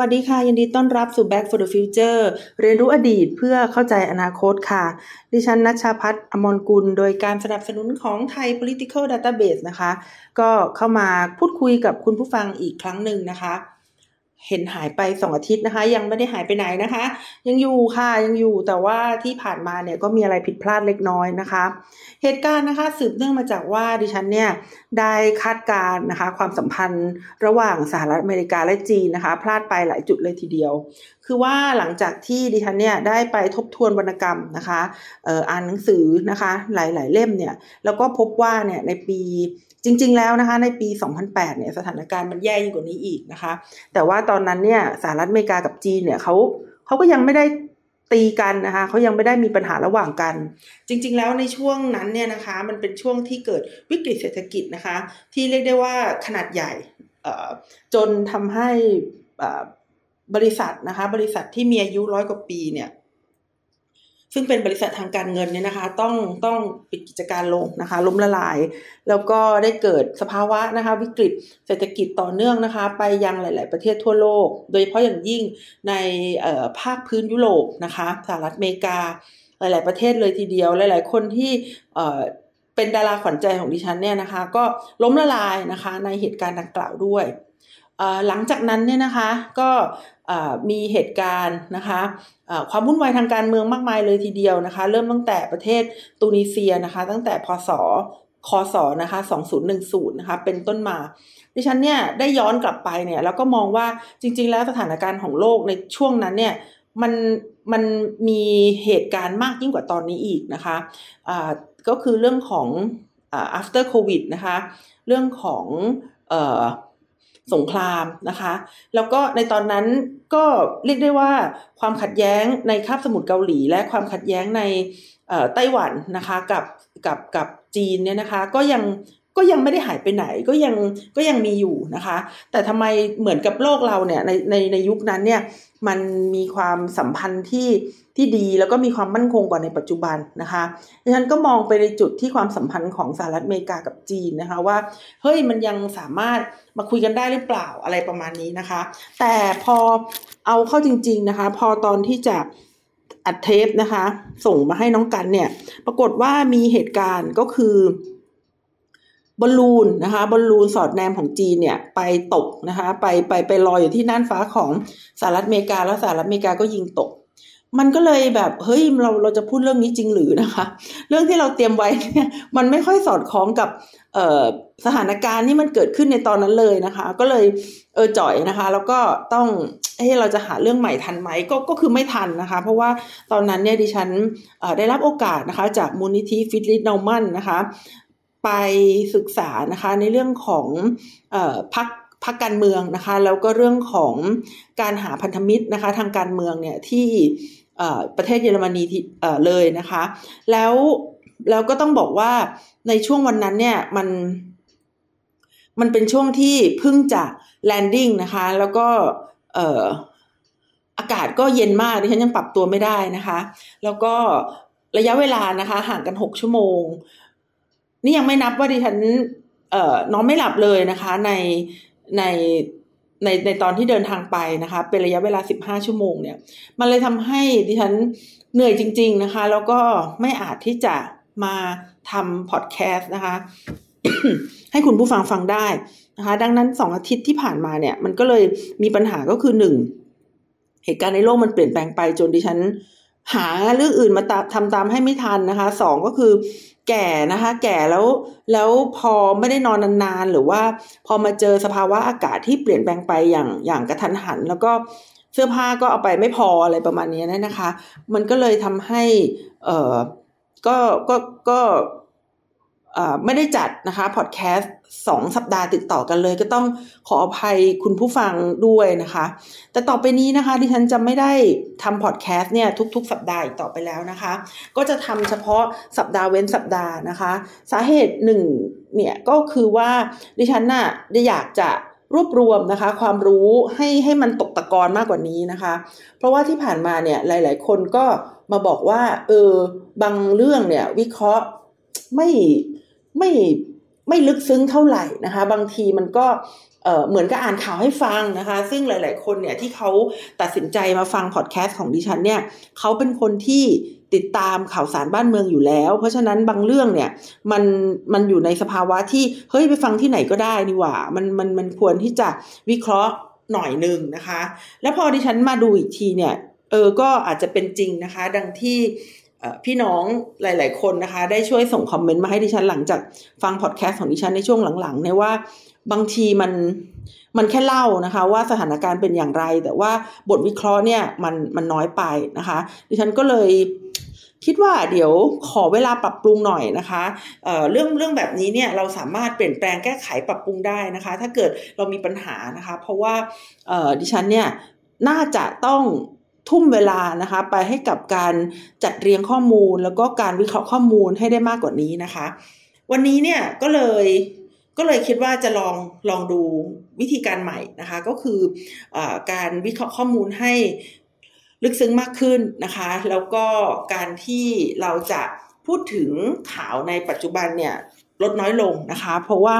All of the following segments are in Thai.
สวัสดีค่ะ ยินดีต้อนรับสู่ Back for the Future เรียนรู้อดีตเพื่อเข้าใจอนาคตค่ะ ดิฉันนัชชาพัฒน์อมรกุล โดยการสนับสนุนของไทย Political Database นะคะ ก็เข้ามาพูดคุยกับคุณผู้ฟังอีกครั้งหนึ่งนะคะ เห็นหายไปสองอาทิตย์นะคะ ยังไม่ได้หายไปไหนนะคะ ยังอยู่ค่ะยังอยู่แต่ว่าที่ผ่านมาเนี่ยก็มีอะไรผิดพลาดเล็กน้อยนะคะ เหตุการณ์นะคะสืบเนื่องมาจากว่าดิฉันเนี่ยได้คาดการนะคะ ความสัมพันธ์ระหว่างสหรัฐอเมริกาและจีนนะคะ พลาดไปหลายจุดเลยทีเดียว คือว่าหลังจากที่ดิฉันเนี่ยได้ไปทบทวนวรรณกรรมนะคะอ่านหนังสือนะคะ หลายๆเล่มเนี่ยแล้วก็พบว่าเนี่ยในปี จริง ๆ แล้วนะคะ ในปี 2008 เนี่ยสถานการณ์มันแย่ยิ่งกว่านี้อีกนะคะ แต่ว่าตอนนั้นเนี่ยสหรัฐอเมริกากับจีนเนี่ยเขาเขาก็ยังไม่ได้ตีกันนะคะเขายังไม่ได้มีปัญหาระหว่างกัน จริง ๆ แล้วในช่วงนั้นเนี่ยนะคะ มันเป็นช่วงที่เกิดวิกฤตเศรษฐกิจนะคะ ที่เรียกได้ว่าขนาดใหญ่จนทำให้บริษัทนะคะ บริษัทที่มีอายุร้อยกว่าปีเนี่ย ซึ่งเป็นบริษัททางการเงินเนี่ยนะคะ ต้องต้องปิดกิจการลงนะคะ ล้มละลาย แล้วก็ได้เกิดสภาวะนะคะ วิกฤตเศรษฐกิจต่อเนื่องนะคะ ไปยังหลาย ๆ ประเทศทั่วโลก โดยเฉพาะอย่างยิ่งในภาคพื้นยุโรปนะคะสหรัฐอเมริกา หลาย ๆ ประเทศเลยทีเดียว หลาย ๆ คนที่เป็นดาราขวัญใจของดิฉันเนี่ยนะคะ ก็ล้มละลายนะคะในเหตุการณ์ดังกล่าวด้วย หลังจากนั้นเนี่ยนะคะก็มีเหตุการณ์นะคะความวุ่นวายทางการเมืองมากมายเลยทีเดียวนะคะ เริ่มตั้งแต่ประเทศตูนิเซียนะคะ ตั้งแต่พศคศนะคะ2010นะคะเป็นต้นมา ดิฉันเนี่ยได้ย้อนกลับไปเนี่ยแล้วก็มองว่าจริง ๆ แล้วสถานการณ์ของโลกในช่วงนั้นเนี่ยมันมันมีเหตุการณ์มากยิ่งกว่าตอนนี้อีกนะคะะก็คือเรื่องของ after covid นะคะ เรื่องของ สงครามนะคะ แล้วก็ในตอนนั้นก็เรียกได้ว่าความขัดแย้งในคาบสมุทรเกาหลี และความขัดแย้งในไต้หวันนะคะกับกับกับจีนเนี่ยนะคะ ก็ยัง ก็ยังไม่ได้หายไปไหนก็ยังก็ยังมีอยู่นะคะ แต่ทำไมเหมือนกับโลกเราเนี่ยในในในยุคนั้นเนี่ยมันมีความสัมพันธ์ที่ที่ดีแล้วก็มีความมั่นคงกว่าในปัจจุบันนะคะดิฉันก็มองไปในจุดที่ความสัมพันธ์ของสหรัฐอเมริกากับจีนนะคะว่าเฮ้ยมันยังสามารถมาคุยกันได้หรือเปล่าอะไรประมาณนี้นะคะ แต่พอเอาเข้าจริง ๆนะคะ พอตอนที่จะอัดเทปนะคะ ส่งมาให้น้องกันเนี่ย ปรากฏว่ามีเหตุการณ์ก็คือ บอลลูนนะคะบอลลูนสอดแนมของจีนเนี่ยไปตกนะคะไปไปไปลอยอยู่ที่น่านฟ้าของสหรัฐอเมริกาแล้วสหรัฐอเมริกาก็ยิงตก มันก็เลยแบบเฮ้ยเราเราจะพูดเรื่องนี้จริงหรือนะคะ เรื่องที่เราเตรียมไว้เนี่ยมันไม่ค่อยสอดคล้องกับเสถานการณ์ที่มันเกิดขึ้นในตอนนั้นเลยนะคะ ก็เลยเออจ่อยนะคะ แล้วก็ต้องเฮ้เราจะหาเรื่องใหม่ทันไหมก็ก็คือไม่ทันนะคะ เพราะว่าตอนนั้นเนี่ยดิฉันได้รับโอกาสนะคะ จากมูลนิธิฟิตลิตนอมันนะคะ ไปศึกษานะคะในเรื่องของพักพักการเมืองนะคะแล้วก็เรื่องของการหาพันธมิตรนะคะทางการเมืองเนี่ยที่ประเทศเยอรมนีเลยนะคะ แล้วแล้วก็ต้องบอกว่าในช่วงวันนั้นเนี่ยมันมันเป็นช่วงที่เพิ่งจะแลนดิ้งนะคะ แล้วก็อากาศก็เย็นมากดิฉันยังปรับตัวไม่ได้นะคะ แล้วก็ระยะเวลานะคะห่างกันหกชั่วโมง นี่ยังไม่นับว่าดิฉันเอ่อนอนไม่หลับเลยนะคะ ในในในในตอนที่เดินทางไปนะคะ เป็นระยะเวลาสิบห้าชั่วโมงเนี่ย มันเลยทำให้ดิฉันเหนื่อยจริง ๆนะคะ แล้วก็ไม่อาจที่จะมาทำพอดแคสต์นะคะ ให้คุณผู้ฟังฟังได้นะคะ ดังนั้นสองอาทิตย์ที่ผ่านมาเนี่ย มันก็เลยมีปัญหาก็คือหนึ่งเหตุการณ์ในโลกมันเปลี่ยนแปลงไปจนดิฉัน หาเรื่องอื่นมาทำตามให้ไม่ทันนะคะสองก็คือแก่นะคะ แก่แล้วแล้วพอไม่ได้นอนนานๆ หรือว่าพอมาเจอสภาวะอากาศที่เปลี่ยนแปลงไปอย่างอย่างกระทันหัน แล้วก็เสื้อผ้าก็เอาไปไม่พออะไรประมาณนี้นะคะ มันก็เลยทำให้เออก็ก็ก็ ไม่ได้จัดนะคะพอดแคสต์สองสัปดาห์ติดต่อกันเลย ก็ต้องขออภัยคุณผู้ฟังด้วยนะคะ แต่ต่อไปนี้นะคะที่ฉันจะไม่ได้ทำพอดแคสต์เนี่ยทุก ๆ สัปดาห์อีกต่อไปแล้วนะคะ ก็จะทำเฉพาะสัปดาห์เว้นสัปดาห์นะคะ สาเหตุหนึ่งเนี่ยก็คือว่าดิฉันน่ะได้อยากจะรวบรวมนะคะความรู้ให้ให้มันตกตะกอนมากกว่านี้นะคะ เพราะว่าที่ผ่านมาเนี่ยหลาย ๆ คนก็มาบอกว่าเออบางเรื่องเนี่ยวิเคราะห์ไม่ ไม่ไม่ลึกซึ้งเท่าไหร่นะคะ บางทีมันก็เหมือนกับอ่านข่าวให้ฟังนะคะ ซึ่งหลาย ๆ คนเนี่ยที่เขาตัดสินใจมาฟังพอดแคสต์ของดิฉันเนี่ยเขาเป็นคนที่ติดตามข่าวสารบ้านเมืองอยู่แล้ว เพราะฉะนั้นบางเรื่องเนี่ยมันมันอยู่ในสภาวะที่เฮ้ยไปฟังที่ไหนก็ได้นี่หว่ามันมันมันควรที่จะวิเคราะห์หน่อยหนึ่งนะคะ แล้วพอดิฉันมาดูอีกทีเนี่ยเออก็อาจจะเป็นจริงนะคะ ดังที่ พี่น้องหลาย ๆ คนนะคะ ได้ช่วยส่งคอมเมนต์มาให้ดิฉันหลังจากฟังพอดแคสต์ของดิฉันในช่วงหลังๆเนี่ยว่าบางทีมันมันแค่เล่านะคะ ว่าสถานการณ์เป็นอย่างไร แต่ว่าบทวิเคราะห์เนี่ยมันมันน้อยไปนะคะ ดิฉันก็เลยคิดว่าเดี๋ยวขอเวลาปรับปรุงหน่อยนะคะเเรื่องเรื่องแบบนี้เนี่ยเราสามารถเปลี่ยนแปลงแก้ไขปรับปรุงได้นะคะ ถ้าเกิดเรามีปัญหานะคะ เพราะว่าดิฉันเนี่ยน่าจะต้อง ทุ่มเวลานะคะไปให้กับการจัดเรียงข้อมูล แล้วก็การวิเคราะห์ข้อมูลให้ได้มากกว่านี้นะคะ วันนี้เนี่ยก็เลยก็เลยคิดว่าจะลองลองดูวิธีการใหม่นะคะ ก็คืออการวิเคราะห์ข้อมูลให้ลึกซึ้งมากขึ้นนะคะ แล้วก็การที่เราจะพูดถึงข่าวในปัจจุบันเนี่ยลดน้อยลงนะคะ เพราะว่า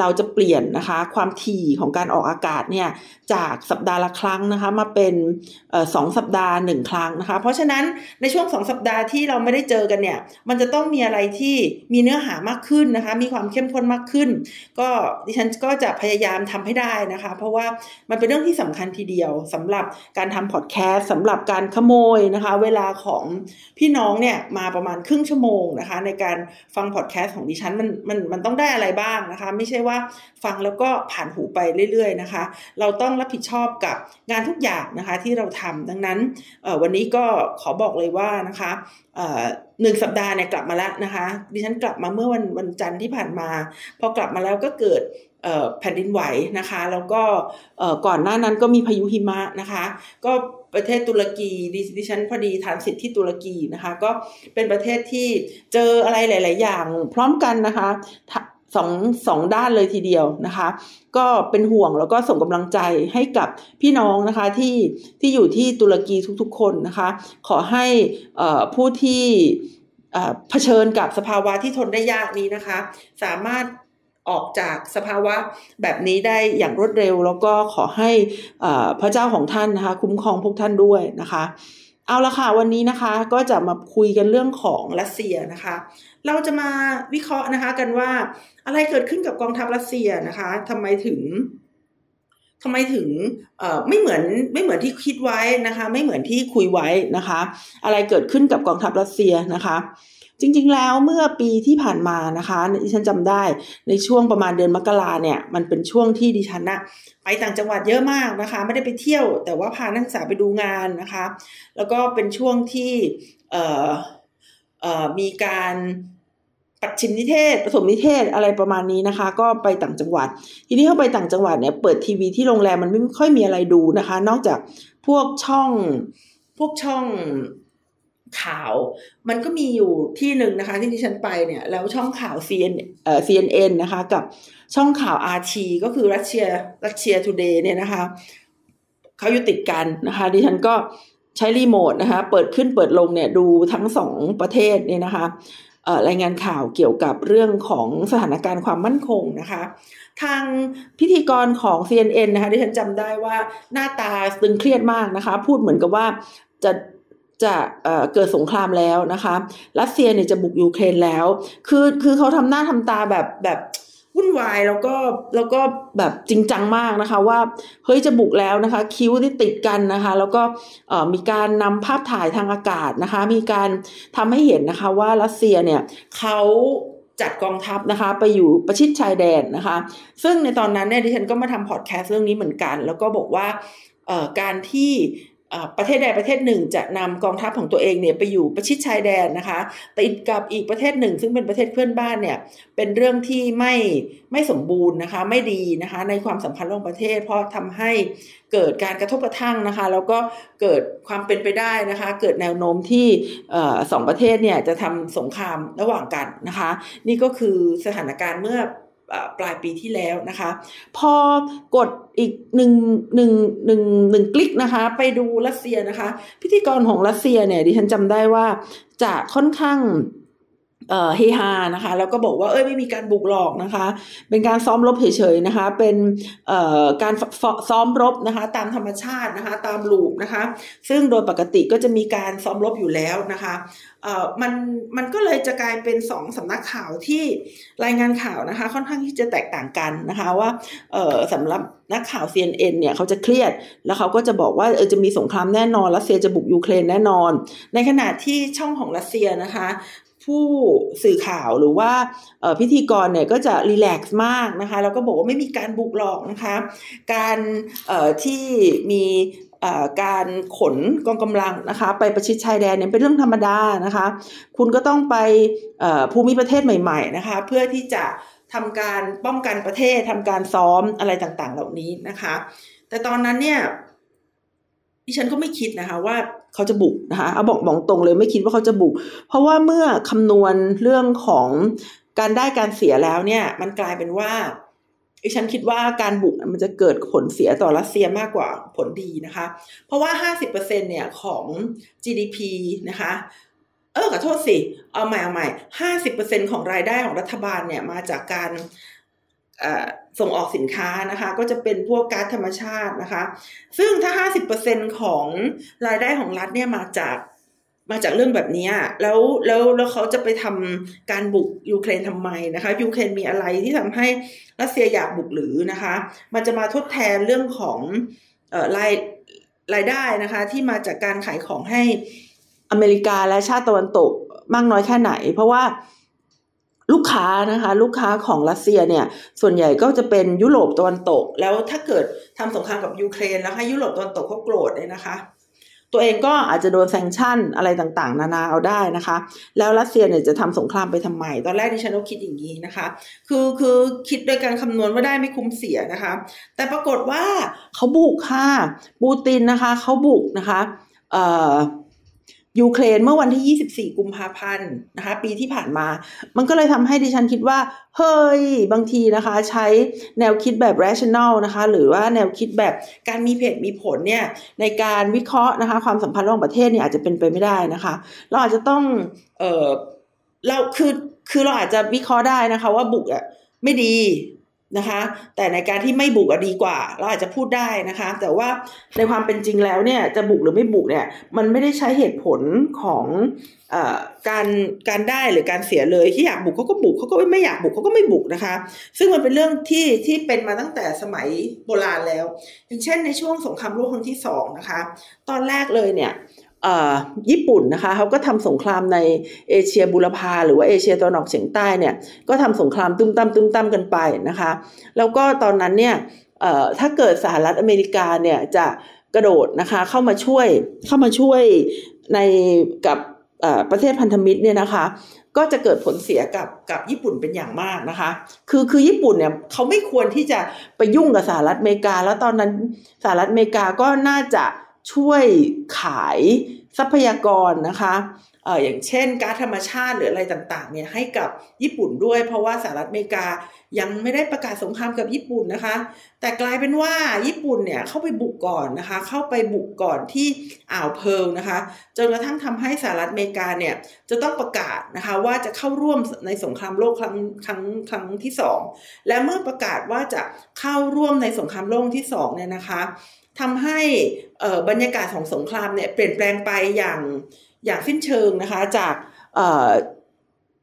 เราจะเปลี่ยนนะคะความถี่ของการออกอากาศเนี่ยจากสัปดาห์ละครั้งนะคะมาเป็นสองสัปดาห์หนึ่งครั้งนะคะ เพราะฉะนั้นในช่วงสองสัปดาห์ที่เราไม่ได้เจอกันเนี่ยมันจะต้องมีอะไรที่มีเนื้อหามากขึ้นนะคะมีความเข้มข้นมากขึ้น ก็ดิฉันก็จะพยายามทำให้ได้นะคะ เพราะว่ามันเป็นเรื่องที่สำคัญทีเดียวสำหรับการทำพอดแคสต์สำหรับการขโมยนะคะ เวลาของพี่น้องเนี่ยมาประมาณครึ่งชั่วโมงนะคะ ในการฟังพอดแคสต์ของดิฉันมันมันมันต้องได้อะไรบ้างนะคะ ไม่ใช่ช่ว่าฟังแล้วก็ผ่านหูไปเรื่อยๆนะคะ เราต้องรับผิดชอบกับงานทุกอย่างนะคะที่เราทำดังนั้นวันนี้ก็ขอบอกเลยว่านะคะหนึ่งสัปดาห์เนี่ยกลับมาแล้วนะคะ ดิฉันกลับมาเมื่อวันวันจันทร์ที่ผ่านมา พอกลับมาแล้วก็เกิดแผ่นดินไหวนะคะ แล้วก็ก่อนหน้านั้นก็มีพายุหิมะนะคะ ก็ประเทศตุรกีดิฉันพอดีทานสิทธิ์ที่ตุรกีนะคะ ก็เป็นประเทศที่เจออะไรหลาย ๆ อย่าง พร้อมกันนะคะ สองสองด้านเลยทีเดียวนะคะ ก็เป็นห่วงแล้วก็ส่งกำลังใจให้กับพี่น้องนะคะที่ที่อยู่ที่ตุรกีทุกๆ คนนะคะ ขอให้ผู้ที่เผชิญกับสภาวะที่ทนได้ยากนี้นะคะ สามารถออกจากสภาวะแบบนี้ได้อย่างรวดเร็ว แล้วก็ขอให้พระเจ้าของท่านนะคะ คุ้มครองพวกท่านด้วยนะคะ เอาละค่ะวันนี้นะคะก็จะมาคุยกันเรื่องของรัสเซียนะคะเราจะมาวิเคราะห์นะคะกันว่าอะไรเกิดขึ้นกับกองทัพรัสเซียนะคะทำไมถึงทำไมถึงไม่เหมือนไม่เหมือนที่คิดไว้นะคะ ไม่เหมือนที่คุยไว้นะคะ อะไรเกิดขึ้นกับกองทัพรัสเซียนะคะ จริงๆแล้วเมื่อปีที่ผ่านมานะคะดิฉันจำได้ในช่วงประมาณเดือนมกราเนี่ยมันเป็นช่วงที่ดิฉันนะไปต่างจังหวัดเยอะมากนะคะ ไม่ได้ไปเที่ยว แต่ว่าพานักศึกษาไปดูงานนะคะ แล้วก็เป็นช่วงที่เอ มีการปัดชิมนิเทศผสมนิเทศอะไรประมาณนี้นะคะ ก็ไปต่างจังหวัด ทีนี้เข้าไปต่างจังหวัดเนี่ยเปิดทีวีที่โรงแรมมันไม่ค่อยมีอะไรดูนะคะ นอกจากพวกช่องพวกช่องข่าว มันก็มีอยู่ที่หนึ่งนะคะ ที่ที่ฉันไปเนี่ย แล้วช่องข่าว CN เอ่อ CNN นะคะ กับช่องข่าว RT ก็คือรัสเซียรัสเซียทูเดย์เนี่ยนะคะเขาอยู่ติดกันนะคะ ดิฉันก็ ใช้รีโมทนะคะ เปิดขึ้นเปิดลงเนี่ยดูทั้งสองประเทศเนี่ยนะคะรายงานข่าวเกี่ยวกับเรื่องของสถานการณ์ความมั่นคงนะคะ ทางพิธีกรของ CNN นะคะที่ฉันจำได้ว่าหน้าตาตึงเครียดมากนะคะ พูดเหมือนกับว่าจะจะเเกิดสงครามแล้วนะคะ รัสเซียเนี่ยจะบุกยูเครนแล้ว คือคือเขาทำหน้าทำตาแบบแบบ วุ่นวายแล้วก็แล้วก็แบบจริงจังมากนะคะว่าเฮ้ยจะบุกแล้วนะคะ คิ้วที่ติดกันนะคะ แล้วก็มีการนำภาพถ่ายทางอากาศนะคะ มีการทำให้เห็นนะคะว่ารัสเซียเนี่ยเขาจัดกองทัพนะคะ ไปอยู่ประชิดชายแดนนะคะ ซึ่งในตอนนั้นเนี่ยดิฉันก็มาทำพอดแคสต์เรื่องนี้เหมือนกัน แล้วก็บอกว่าการที่ ประเทศใดประเทศหนึ่งจะนำกองทัพของตัวเองเนี่ยไปอยู่ประชิดชายแดนนะคะติดกับอีกประเทศหนึ่ง ซึ่งเป็นประเทศเพื่อนบ้านเนี่ยเป็นเรื่องที่ไม่ไม่สมบูรณ์นะคะไม่ดีนะคะในความสัมพันธ์ระหว่างประเทศ เพราะทำให้เกิดการกระทบกระทั่งนะคะ แล้วก็เกิดความเป็นไปได้นะคะ เกิดแนวโน้มที่สองประเทศเนี่ยจะทำสงครามระหว่างกันนะคะ นี่ก็คือสถานการณ์เมื่อ ปลายปีที่แล้วนะคะ พอกดอีกหนึ่งหนึ่งหนึ่งหนึ่งคลิกนะคะ ไปดูรัสเซียนะคะ พิธีกรของรัสเซียเนี่ยดิฉันจำได้ว่าจะค่อนข้าง เอ่อเฮฮานะคะแล้วก็บอกว่าเอ้ยไม่มีการบุกหลอกนะคะ เป็นการซ้อมรบเฉยๆนะคะ เป็นเอ่อการซ้อมรบนะคะ ตามธรรมชาตินะคะ ตามลูปนะคะ ซึ่งโดยปกติก็จะมีการซ้อมรบอยู่แล้วนะคะเอ่อมันมันก็เลยจะกลายเป็นสองสำนักข่าวที่รายงานข่าวนะคะ ค่อนข้างที่จะแตกต่างกันนะคะว่าเอ่อสำหรับนักข่าว CNN เนี่ยเขาจะเครียด แล้วเขาก็จะบอกว่าเออจะมีสงครามแน่นอนรัสเซียจะบุกยูเครนแน่นอน ในขณะที่ช่องของรัสเซียนะคะ ผู้สื่อข่าวหรือว่าพิธีกรเนี่ยก็จะรีแลกซ์มากนะคะแล้วก็บอกว่าไม่มีการบุกหลอกนะคะการที่มีการขนกองกำลังนะคะไปประชิดชายแดนเนี่ยเป็นเรื่องธรรมดานะคะ คุณก็ต้องไปภูมิประเทศใหม่ ๆนะคะ เพื่อที่จะทำการป้องกันประเทศทำการซ้อมอะไรต่างๆ เหล่านี้นะคะ แต่ตอนนั้นเนี่ย ดิฉันก็ไม่คิดนะคะว่าเขาจะบุกนะคะเอาบอกบอกตรงเลยไม่คิดว่าเขาจะบุก เพราะว่าเมื่อคำนวณเรื่องของการได้การเสียแล้วเนี่ย มันกลายเป็นว่าดิฉันคิดว่าการบุกมันจะเกิดผลเสียต่อรัสเซียมากกว่าผลดีนะคะ เพราะว่า 50%เนี่ยของ GDP นะคะ เออขอโทษสิ เอาใหม่เอาใหม่ 50%ของรายได้ของรัฐบาลเนี่ยมาจากการ ส่งออกสินค้านะคะ ก็จะเป็นพวกก๊าซธรรมชาตินะคะ ซึ่งถ้า 50%ของรายได้ของรัฐเนี่ยมาจากมาจากเรื่องแบบนี้แล้วแล้วแล้วเขาจะไปทำการบุกยูเครนทำไมนะคะยูเครนมีอะไรที่ทำให้รัสเซียอยากบุกหรือนะคะ มันจะมาทดแทนเรื่องของออรายรายได้นะคะ ที่มาจากการขายของให้อเมริกาและชาติตะวันตกมากน้อยแค่ไหน เพราะว่า ลูกค้านะคะ ลูกค้าของรัสเซียเนี่ย ส่วนใหญ่ก็จะเป็นยุโรปตะวันตก แล้วถ้าเกิดทำสงครามกับยูเครนแล้วให้ยุโรปตะวันตกเขาโกรธเลยนะคะ ตัวเองก็อาจจะโดน sanction อะไรต่างๆ นานาเอาได้นะคะ แล้วรัสเซียเนี่ยจะทำสงครามไปทำไม ตอนแรกดิฉันก็คิดอย่างนี้นะคะ คือคือคิดโดยการคำนวณว่าได้ไม่คุ้มเสียนะคะ แต่ปรากฏว่าเขาบุกค่ะปูตินนะคะเขาบุกนะคะ เอ่อ ยูเครนเมื่อวันที่ 24 กุมภาพันธ์นะคะ ปีที่ผ่านมา มันก็เลยทำให้ดิฉันคิดว่า เฮ้ย บางทีนะคะ ใช้แนวคิดแบบ rational นะคะ หรือว่าแนวคิดแบบการมีเหตุมีผลเนี่ย ในการวิเคราะห์นะคะ ความสัมพันธ์ระหว่างประเทศเนี่ยอาจจะเป็นไปไม่ได้นะคะ เราอาจจะต้อง เออเราคือคือเราอาจจะวิเคราะห์ได้นะคะ ว่าบุกอะไม่ดี นะคะ แต่ในการที่ไม่บุกดีกว่า เราอาจจะพูดได้นะคะ แต่ว่าในความเป็นจริงแล้วเนี่ยจะบุกหรือไม่บุกเนี่ยมันไม่ได้ใช้เหตุผลของอการการได้หรือการเสียเลยที่อยากบุกเขาก็บุกเขาก็ไม่อยากบุกเขาก็ไม่บุกนะคะ ซึ่งมันเป็นเรื่องที่ที่เป็นมาตั้งแต่สมัยโบราณแล้ว อย่างเช่นในช่วงสงครามโลกครั้งที่สองนะคะ ตอนแรกเลยเนี่ย ญี่ปุ่นนะคะเขาก็ทำสงครามในเอเชียบุรพาหรือว่าเอเชียตะวันออกเฉียงใต้เนี่ยก็ทำสงครามตุ้มตั้มตุ้มตั้มกันไปนะคะ แล้วก็ตอนนั้นเนี่ยถ้าเกิดสหรัฐอเมริกาเนี่ยจะกระโดดนะคะเข้ามาช่วยเข้ามาช่วยในกับประเทศพันธมิตรเนี่ยนะคะ ก็จะเกิดผลเสียกับกับญี่ปุ่นเป็นอย่างมากนะคะ คือคือญี่ปุ่นเนี่ยเขาไม่ควรที่จะไปยุ่งกับสหรัฐอเมริกา แล้วตอนนั้นสหรัฐอเมริกาก็น่าจะ ช่วยขายทรัพยากรนะคะออย่างเช่นก๊าซธรรมชาติหรืออะไรต่างๆเนี่ยให้กับญี่ปุ่นด้วยเพราะว่าสหรัฐอเมริกายังไม่ได้ประกาศสงครามกับญี่ปุ่นนะคะ แต่กลายเป็นว่าญี่ปุ่นเนี่ยเข้าไปบุกก่อนนะคะ เข้าไปบุกก่อนที่อ่าวเพิร์ลนะคะ จนกระทั่งทำให้สหรัฐอเมริกาเนี่ยจะต้องประกาศนะคะว่าจะเข้าร่วมในสงครามโลกครั้งครั้งครั้งที่สองและเมื่อประกาศว่าจะเข้าร่วมในสงครามโลกที่สองเนี่ยนะคะ ทำให้บรรยากาศของสงครามเนี่ยเปลี่ยนแปลงไปอย่างอย่างสิ้นเชิงนะคะจาก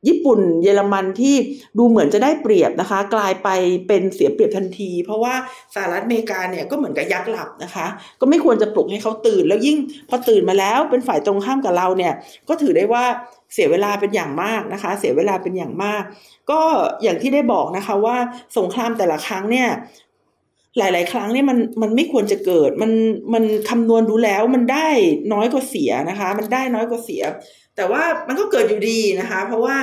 ญี่ปุ่นเยอรมันที่ดูเหมือนจะได้เปรียบนะคะ กลายไปเป็นเสียเปรียบทันที เพราะว่าสหรัฐอเมริกาเนี่ยก็เหมือนกับยักษ์หลับนะคะ ก็ไม่ควรจะปลุกให้เขาตื่น แล้วยิ่งพอตื่นมาแล้วเป็นฝ่ายตรงข้ามกับเราเนี่ยก็ถือได้ว่าเสียเวลาเป็นอย่างมากนะคะ เสียเวลาเป็นอย่างมาก ก็อย่างที่ได้บอกนะคะว่าสงครามแต่ละครั้งเนี่ย หลาย ๆ ครั้งเนี่ยมันมันไม่ควรจะเกิด มันมันคำนวณดูแล้วมันได้น้อยกว่าเสียนะคะ มันได้น้อยกว่าเสีย แต่ว่ามันก็เกิดอยู่ดีนะคะ เพราะว่า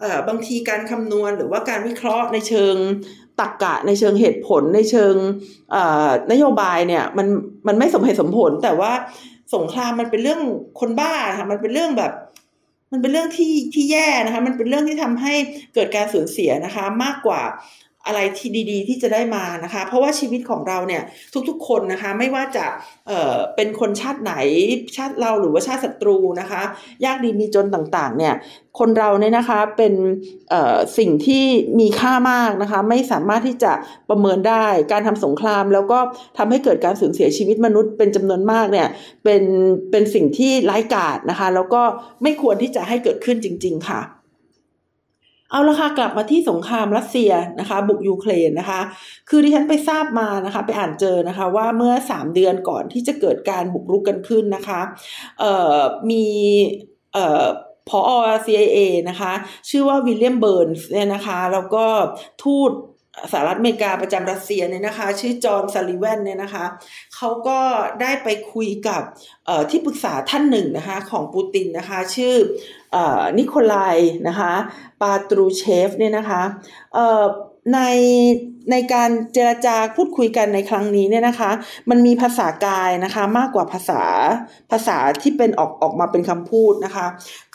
เอ่อบางทีการคำนวณหรือว่าการวิเคราะห์ในเชิงตรรกกะในเชิงเหตุผลในเชิงนโยบายเนี่ยมันมันไม่สมเหตุสมผล แต่ว่าสงครามมันเป็นเรื่องคนบ้าค่ะมันเป็นเรื่องแบบ มันเป็นเรื่องที่ที่แย่นะคะ มันเป็นเรื่องที่ทำให้เกิดการสูญเสียนะคะ มากกว่า อะไรที่ดีๆ ที่จะได้มานะคะ เพราะว่าชีวิตของเราเนี่ยทุกๆ คนนะคะไม่ว่าจะเอ่อเป็นคนชาติไหนชาติเราหรือว่าชาติศัตรูนะคะ ยากดีมีจนต่างๆ เนี่ยคนเราเนี่ยนะคะเป็นสิ่งที่มีค่ามากนะคะ ไม่สามารถที่จะประเมินได้การทำสงคราม แล้วก็ทำให้เกิดการสูญเสียชีวิตมนุษย์เป็นจำนวนมากเนี่ยเป็นเป็นสิ่งที่ร้ายกาจนะคะ แล้วก็ไม่ควรที่จะให้เกิดขึ้นจริง ๆ ค่ะ เอาละค่ะกลับมาที่สงครามรัสเซียนะคะ บุกยูเครนนะคะ คือดิฉันไปทราบมานะคะ ไปอ่านเจอนะคะ ว่าเมื่อสามเดือนก่อนที่จะเกิดการบุกรุกกันขึ้นนะคะเอ่อมีเอ่อพอ CIA นะคะ ชื่อว่าวิลเลียมเบิร์นเนี่ยนะคะ แล้วก็ทูต สหรัฐอเมริกาประจำรัสเซียเนี่ยนะคะ ชื่อจอห์นซัลลิแวนเนี่ยนะคะเขาก็ได้ไปคุยกับที่ปรึกษาท่านหนึ่งนะคะของปูตินนะคะ ชื่อนิโคลายนะคะปาตรูเชฟเนี่ยนะคะในในการเจรจาพูดคุยกันในครั้งนี้เนี่ยนะคะ มันมีภาษากายนะคะมากกว่าภาษาภาษาที่เป็นออกออกมาเป็นคำพูดนะคะ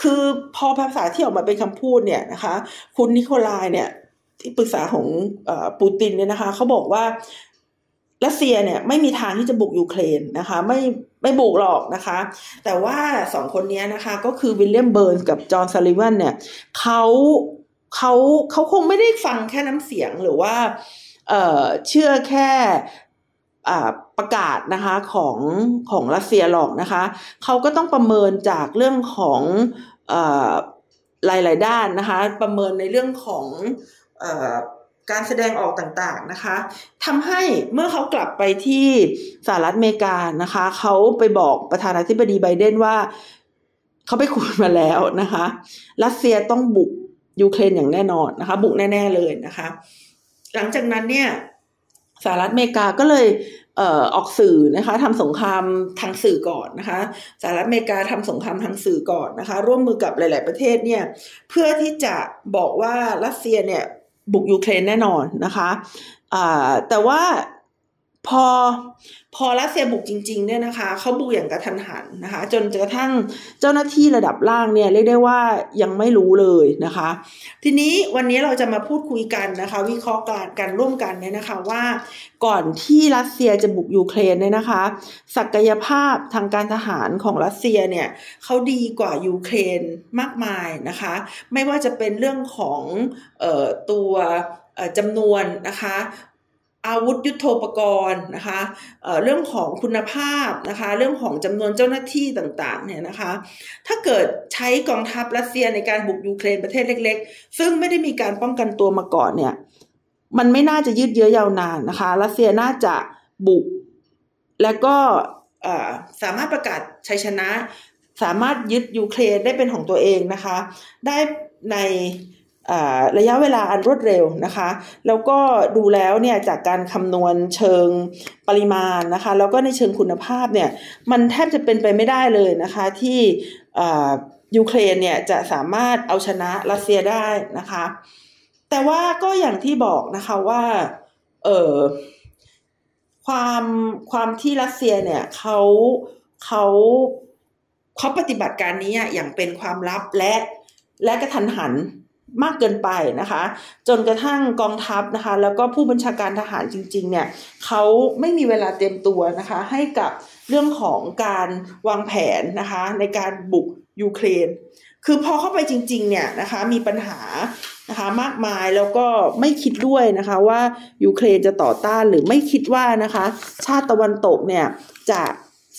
คือพอภาษาที่ออกมาเป็นคำพูดเนี่ยนะคะ คุณนิโคลายเนี่ย ที่ปรึกษาของปูตินเนี่ยนะคะเขาบอกว่ารัสเซียเนี่ยไม่มีทางที่จะบุกยูเครนนะคะไม่ไม่บุกหรอกนะคะ แต่ว่าสองคนนี้นะคะก็คือวิลเลียมเบิร์นกับจอห์นซาลิวันเนี่ยเขาเขาเขาคงไม่ได้ฟังแค่น้ำเสียงหรือว่าเอ่อเชื่อแค่ประกาศนะคะของของรัสเซียหรอกนะคะเขาก็ต้องประเมินจากเรื่องของหลาย ๆ ด้านนะคะ ประเมินในเรื่องของ การแสดงออกต่างๆนะคะทำให้เมื่อเขากลับไปที่สหรัฐอเมริกานะคะเขาไปบอกประธานาธิบดีไบเดนว่าเขาไปคุยมาแล้วนะคะ รัสเซียต้องบุกยูเครนอย่างแน่นอนนะคะ บุกแน่ ๆเลยนะคะ หลังจากนั้นเนี่ยสหรัฐอเมริกาก็เลยเอ่อออกสื่อนะคะทำสงครามทางสื่อก่อนนะคะสหรัฐอเมริกาทำสงครามทางสื่อก่อนนะคะ ร่วมมือกับหลาย ๆ ประเทศเนี่ยเพื่อที่จะบอกว่ารัสเซียเนี่ย บุกยูเครนแน่นอนนะคะแต่ว่า พอพอรัสเซียบุกจริงๆเนี่ยนะคะเขาบุกอย่างกระทันหันนะคะ จนกระทั่งเจ้าหน้าที่ระดับล่างเนี่ยเรียกได้ว่ายังไม่รู้เลยนะคะ ทีนี้วันนี้เราจะมาพูดคุยกันนะคะ วิเคราะห์การกันร่วมกันเนี่ยนะคะว่าก่อนที่รัสเซียจะบุกยูเครนเนี่ยนะคะ ศักยภาพทางการทหารของรัสเซียเนี่ยเขาดีกว่ายูเครนมากมายนะคะ ไม่ว่าจะเป็นเรื่องของออตัวจำนวนนะคะ อาวุธยุโทโธปกรณ์นะคะเเรื่องของคุณภาพนะคะเรื่องของจำนวนเจ้าหน้าที่ต่างๆเนี่ยนะคะถ้าเกิดใช้กองทัพรัสเซียในการบุกยูเครนประเทศเล็ก ๆ ซึ่งไม่ได้มีการป้องกันตัวมาก่อนเนี่ยมันไม่น่าจะยืดเยื้อยาวนานนะคะรัสเซียน่าจะบุก แล้วก็สามารถประกาศชัยชนะ สามารถยึดยูเครนได้เป็นของตัวเองนะคะ ได้ใน ระยะเวลาอันรวดเร็วนะคะ แล้วก็ดูแล้วเนี่ยจากการคำนวณเชิงปริมาณนะคะ แล้วก็ในเชิงคุณภาพเนี่ยมันแทบจะเป็นไปไม่ได้เลยนะคะที่ยูเครนเนี่ยจะสามารถเอาชนะรัสเซียได้นะคะ แต่ว่าก็อย่างที่บอกนะคะว่าเออความความที่รัสเซียเนี่ยเขาเขาเขาปฏิบัติการนี้อย่างเป็นความลับและและกระทันหัน มากเกินไปนะคะ จนกระทั่งกองทัพนะคะ แล้วก็ผู้บัญชาการทหารจริง ๆ เนี่ยเขาไม่มีเวลาเตรียมตัวนะคะ ให้กับเรื่องของการวางแผนนะคะ ในการบุกยูเครน คือพอเข้าไปจริง ๆ เนี่ยนะคะ มีปัญหานะคะมากมายแล้วก็ไม่คิดด้วยนะคะว่ายูเครนจะต่อต้านหรือไม่คิดว่านะคะ ชาติตะวันตกเนี่ยจะ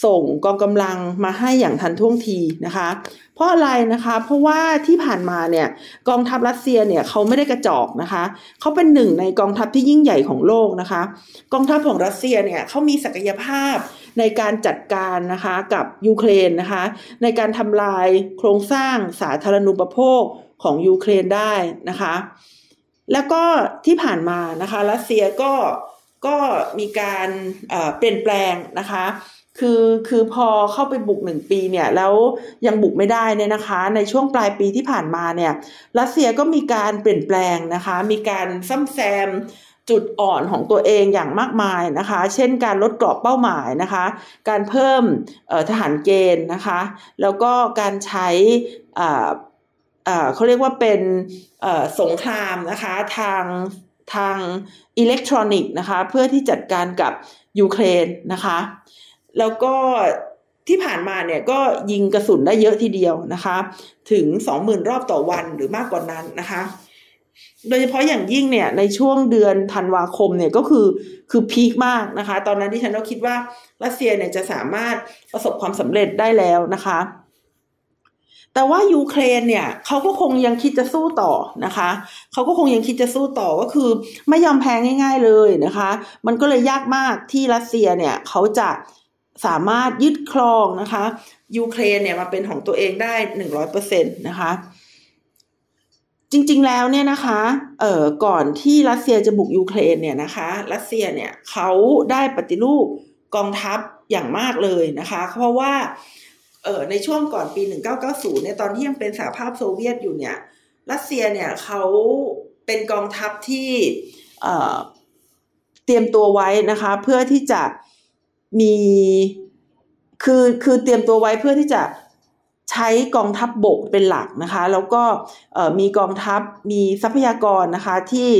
ส่งกองกำลังมาให้อย่างทันท่วงทีนะคะ เพราะอะไรนะคะ เพราะว่าที่ผ่านมาเนี่ยกองทัพรัสเซียเนี่ยเขาไม่ได้กระจอกนะคะเขาเป็นหนึ่งในกองทัพที่ยิ่งใหญ่ของโลกนะคะ กองทัพของรัสเซียเนี่ยเขามีศักยภาพในการจัดการนะคะกับยูเครนนะคะ ในการทำลายโครงสร้างสาธารณูปโภคของยูเครนได้นะคะ แล้วก็ที่ผ่านมานะคะรัสเซียก็ก็มีการเปลี่ยนแปลงนะคะ คือคือพอเข้าไปบุกหนึ่งปีเนี่ยแล้วยังบุกไม่ได้เนี่ยนะคะ ในช่วงปลายปีที่ผ่านมาเนี่ยรัสเซียก็มีการเปลี่ยนแปลงนะคะ มีการซ้ำแซมจุดอ่อนของตัวเองอย่างมากมายนะคะ เช่นการลดกรอบเป้าหมายนะคะ การเพิ่มทหารเกณฑ์นะคะ แล้วก็การใช้เขาเรียกว่าเป็นสงครามนะคะทางทางอิเล็กทรอนิกส์นะคะ เพื่อที่จัดการกับยูเครนนะคะ แล้วก็ที่ผ่านมาเนี่ยก็ยิงกระสุนได้เยอะทีเดียวนะคะ ถึงสองหมื่นรอบต่อวันหรือมากกว่านั้นนะคะ โดยเฉพาะอย่างยิ่งเนี่ยในช่วงเดือนธันวาคมเนี่ยก็คือคือ peak มากนะคะ ตอนนั้นดิฉันก็คิดว่ารัสเซียเนี่ยจะสามารถประสบความสำเร็จได้แล้วนะคะ แต่ว่ายูเครนเนี่ยเขาก็คงยังคิดจะสู้ต่อนะคะเขาก็คงยังคิดจะสู้ต่อก็คือไม่ยอมแพ้ง่าย ๆเลยนะคะ มันก็เลยยากมากที่รัสเซียเนี่ยเขาจะ สามารถยึดครองนะคะยูเครนเนี่ยมาเป็นของตัวเองได้หนึ่งร้อยเปอร์เซ็นต์นะคะ จริงๆแล้วเนี่ยนะคะเอ่อก่อนที่รัสเซียจะบุกยูเครนเนี่ยนะคะรัสเซียเนี่ยเขาได้ปฏิรูปกองทัพอย่างมากเลยนะคะ เพราะว่าเอ่อในช่วงก่อนปี 1990เนี่ยตอนที่ยังเป็นสหภาพโซเวียตอยู่เนี่ยรัสเซียเนี่ยเขาเป็นกองทัพที่เอ่อเตรียมตัวไว้นะคะ เพื่อที่จะ มีคือคือเตรียมตัวไว้เพื่อที่จะใช้กองทัพบบกเป็นหลักนะคะ แล้วก็มีกองทัพมีทรัพยากรนะคะที่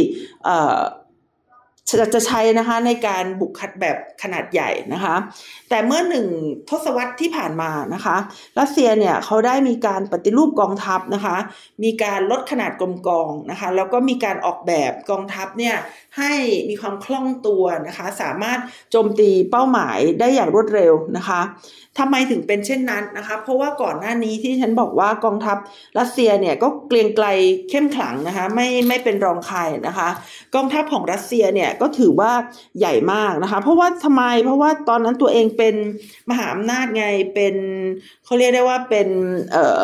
จะใช้นะคะในการบุกคัดแบบขนาดใหญ่นะคะ แต่เมื่อหนึ่งทศวรรษที่ผ่านมานะคะ รัสเซียเนี่ยเขาได้มีการปฏิรูปกองทัพนะคะ มีการลดขนาดกลมกองนะคะ แล้วก็มีการออกแบบกองทัพเนี่ยให้มีความคล่องตัวนะคะ สามารถโจมตีเป้าหมายได้อย่างรวดเร็วนะคะ ทำไมถึงเป็นเช่นนั้นนะคะ เพราะว่าก่อนหน้านี้ที่ฉันบอกว่ากองทัพรัสเซียเนี่ยก็เกรียงไกลเข้มขลังนะคะไม่ไม่เป็นรองใครนะคะ กองทัพของรัสเซียเนี่ยก็ถือว่าใหญ่มากนะคะ เพราะว่าทำไมเพราะว่าตอนนั้นตัวเองเป็นมหาอำนาจไงเป็นเขาเรียกได้ว่าเป็นเออ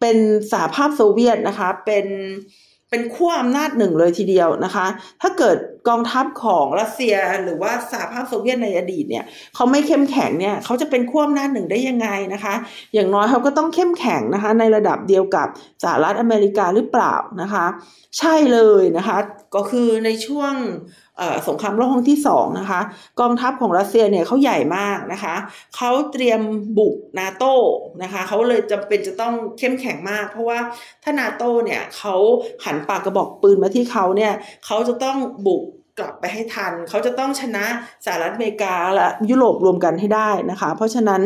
เป็นสหภาพโซเวียตนะคะเป็น เป็นขั้วอำนาจหนึ่งเลยทีเดียวนะคะ ถ้าเกิดกองทัพของรัสเซียหรือว่าสหภาพโซเวียตในอดีตเนี่ยเขาไม่เข้มแข็งเนี่ยเขาจะเป็นขั้วอำนาจหนึ่งได้ยังไงนะคะ อย่างน้อยเขาก็ต้องเข้มแข็งนะคะ ในระดับเดียวกับสหรัฐอเมริกาหรือเปล่านะคะ ใช่เลยนะคะ ก็คือในช่วง สงครามโลกครั้งที่สองนะคะ กองทัพของรัสเซียเนี่ยเขาใหญ่มากนะคะเขาเตรียมบุกนาโต้นะคะเขาเลยจำเป็นจะต้องเข้มแข็งมาก เพราะว่าถ้านาโต้เนี่ยเขาหันปากกระบอกปืนมาที่เขาเนี่ยเขาจะต้องบุกกลับไปให้ทัน เขาจะต้องชนะสหรัฐอเมริกาและยุโรปรวมกันให้ได้นะคะ เพราะฉะนั้น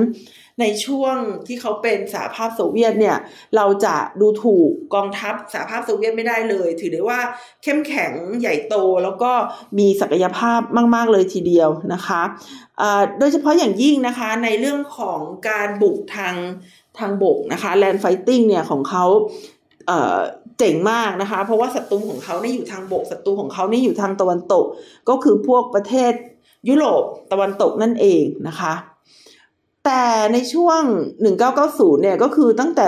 ในช่วงที่เขาเป็นสหภาพโซเวียตเนี่ย เราจะดูถูกกองทัพสหภาพโซเวียตไม่ได้เลย ถือได้ว่าเข้มแข็งใหญ่โตแล้วก็มีศักยภาพมาก ๆ เลยทีเดียวนะคะโดยเฉพาะอย่างยิ่งนะคะในเรื่องของการบุกทางทางบกนะคะ land fighting เนี่ยของเขาเจ๋งมากนะคะ เพราะว่าศัตรูของเขานี่อยู่ทางบกศัตรูของเขานี่อยู่ทางตะวันตก ก็คือพวกประเทศยุโรปตะวันตกนั่นเองนะคะ แต่ในช่วง 1990 เนี่ยก็คือตั้งแต่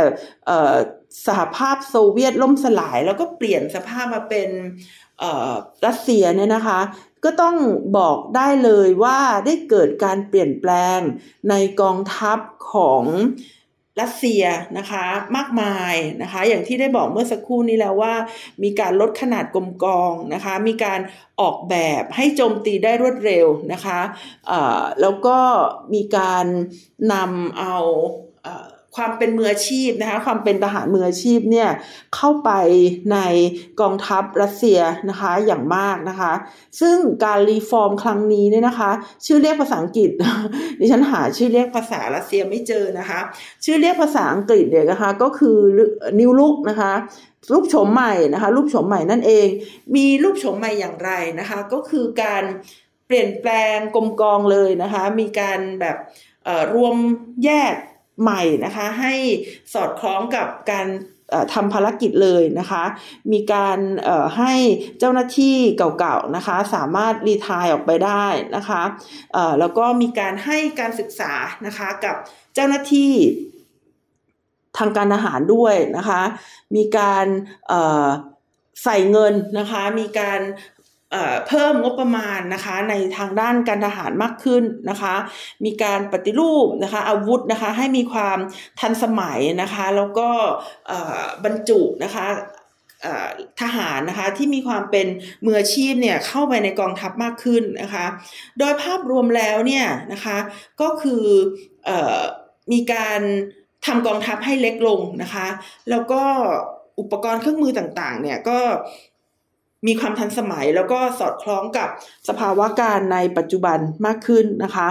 สหภาพโซเวียตล่มสลาย แล้วก็เปลี่ยนสภาพมาเป็นรัสเซียเนี่ยนะคะ ก็ต้องบอกได้เลยว่าได้เกิดการเปลี่ยนแปลงในกองทัพของ รัสเซียนะคะมากมายนะคะ อย่างที่ได้บอกเมื่อสักครู่นี้แล้วว่า มีการลดขนาดกลมกองนะคะ มีการออกแบบให้โจมตีได้รวดเร็วนะคะแล้วก็มีการนำเอา ความเป็นมืออาชีพนะคะความเป็นทหารมืออาชีพเนี่ยเข้าไปในกองทัพรัสเซียนะคะอย่างมากนะคะ ซึ่งการรีฟอร์มครั้งนี้เนี่ยนะคะ ชื่อเรียกภาษาอังกฤษดิฉันหาชื่อเรียกภาษารัสเซียไม่เจอนะคะ ชื่อเรียกภาษาอังกฤษเนี่ยนะคะก็คือนิวลุกนะคะรูปโฉมใหม่นะคะรูปโฉมใหม่นั่นเอง มีรูปโฉมใหม่อย่างไรนะคะ ก็คือการเปลี่ยนแปลงกลมกองเลยนะคะ มีการแบบรวมแยก ใหม่นะคะ ให้สอดคล้องกับการทำภารกิจเลยนะคะ มีการให้เจ้าหน้าที่เก่าๆนะคะ สามารถรีทายออกไปได้นะคะแล้วก็มีการให้การศึกษานะคะกับเจ้าหน้าที่ทางการทหารด้วยนะคะ มีการใส่เงินนะคะ มีการ เพิ่มงบประมาณนะคะในทางด้านการทหารมากขึ้นนะคะ มีการปฏิรูปนะคะอาวุธนะคะให้มีความทันสมัยนะคะ แล้วก็บรรจุนะคะทหารนะคะที่มีความเป็นมืออาชีพเนี่ยเข้าไปในกองทัพมากขึ้นนะคะ โดยภาพรวมแล้วเนี่ยนะคะก็คืออมีการทำกองทัพให้เล็กลงนะคะ แล้วก็อุปกรณ์เครื่องมือต่างๆเนี่ยก็ มีความทันสมัยแล้วก็สอดคล้องกับสภาวะการในปัจจุบันมากขึ้นนะคะ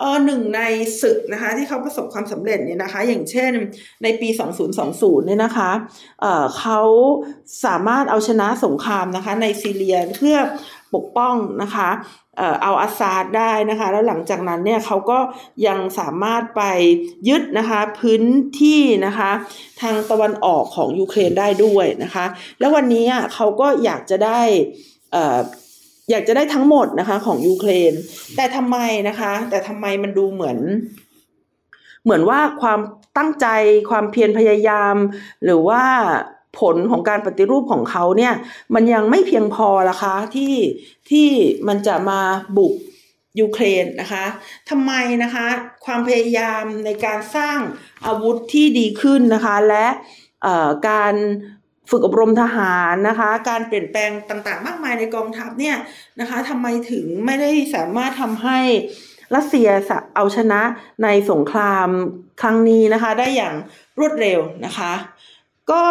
เออหนึ่งในศึกนะคะที่เขาประสบความสำเร็จเนี่ยนะคะ อย่างเช่นในปี 2020 เนี่ยนะคะเเขาสามารถเอาชนะสงครามนะคะในซีเรียเพื่อ ปกป้องนะคะเอาอาซาดได้นะคะ แล้วหลังจากนั้นเนี่ยเขาก็ยังสามารถไปยึดนะคะพื้นที่นะคะ ทางตะวันออกของยูเครนได้ด้วยนะคะ แล้ววันนี้เขาก็อยากจะได้อยากจะได้ทั้งหมดนะคะของยูเครน แต่ทำไมนะคะ แต่ทำไมมันดูเหมือน เหมือนว่าความตั้งใจความเพียรพยายาม หรือว่า ผลของการปฏิรูปของเขาเนี่ยมันยังไม่เพียงพอละคะที่ที่มันจะมาบุกยูเครนนะคะทำไมนะคะความพยายามในการสร้างอาวุธที่ดีขึ้นนะคะและการฝึกอบรมทหารนะคะ การเปลี่ยนแปลงต่างๆ มากมายในกองทัพเนี่ยนะคะทำไมถึงไม่ได้สามารถทำให้รัสเซียเอาชนะในสงครามครั้งนี้นะคะ ได้อย่างรวดเร็วนะคะ ก็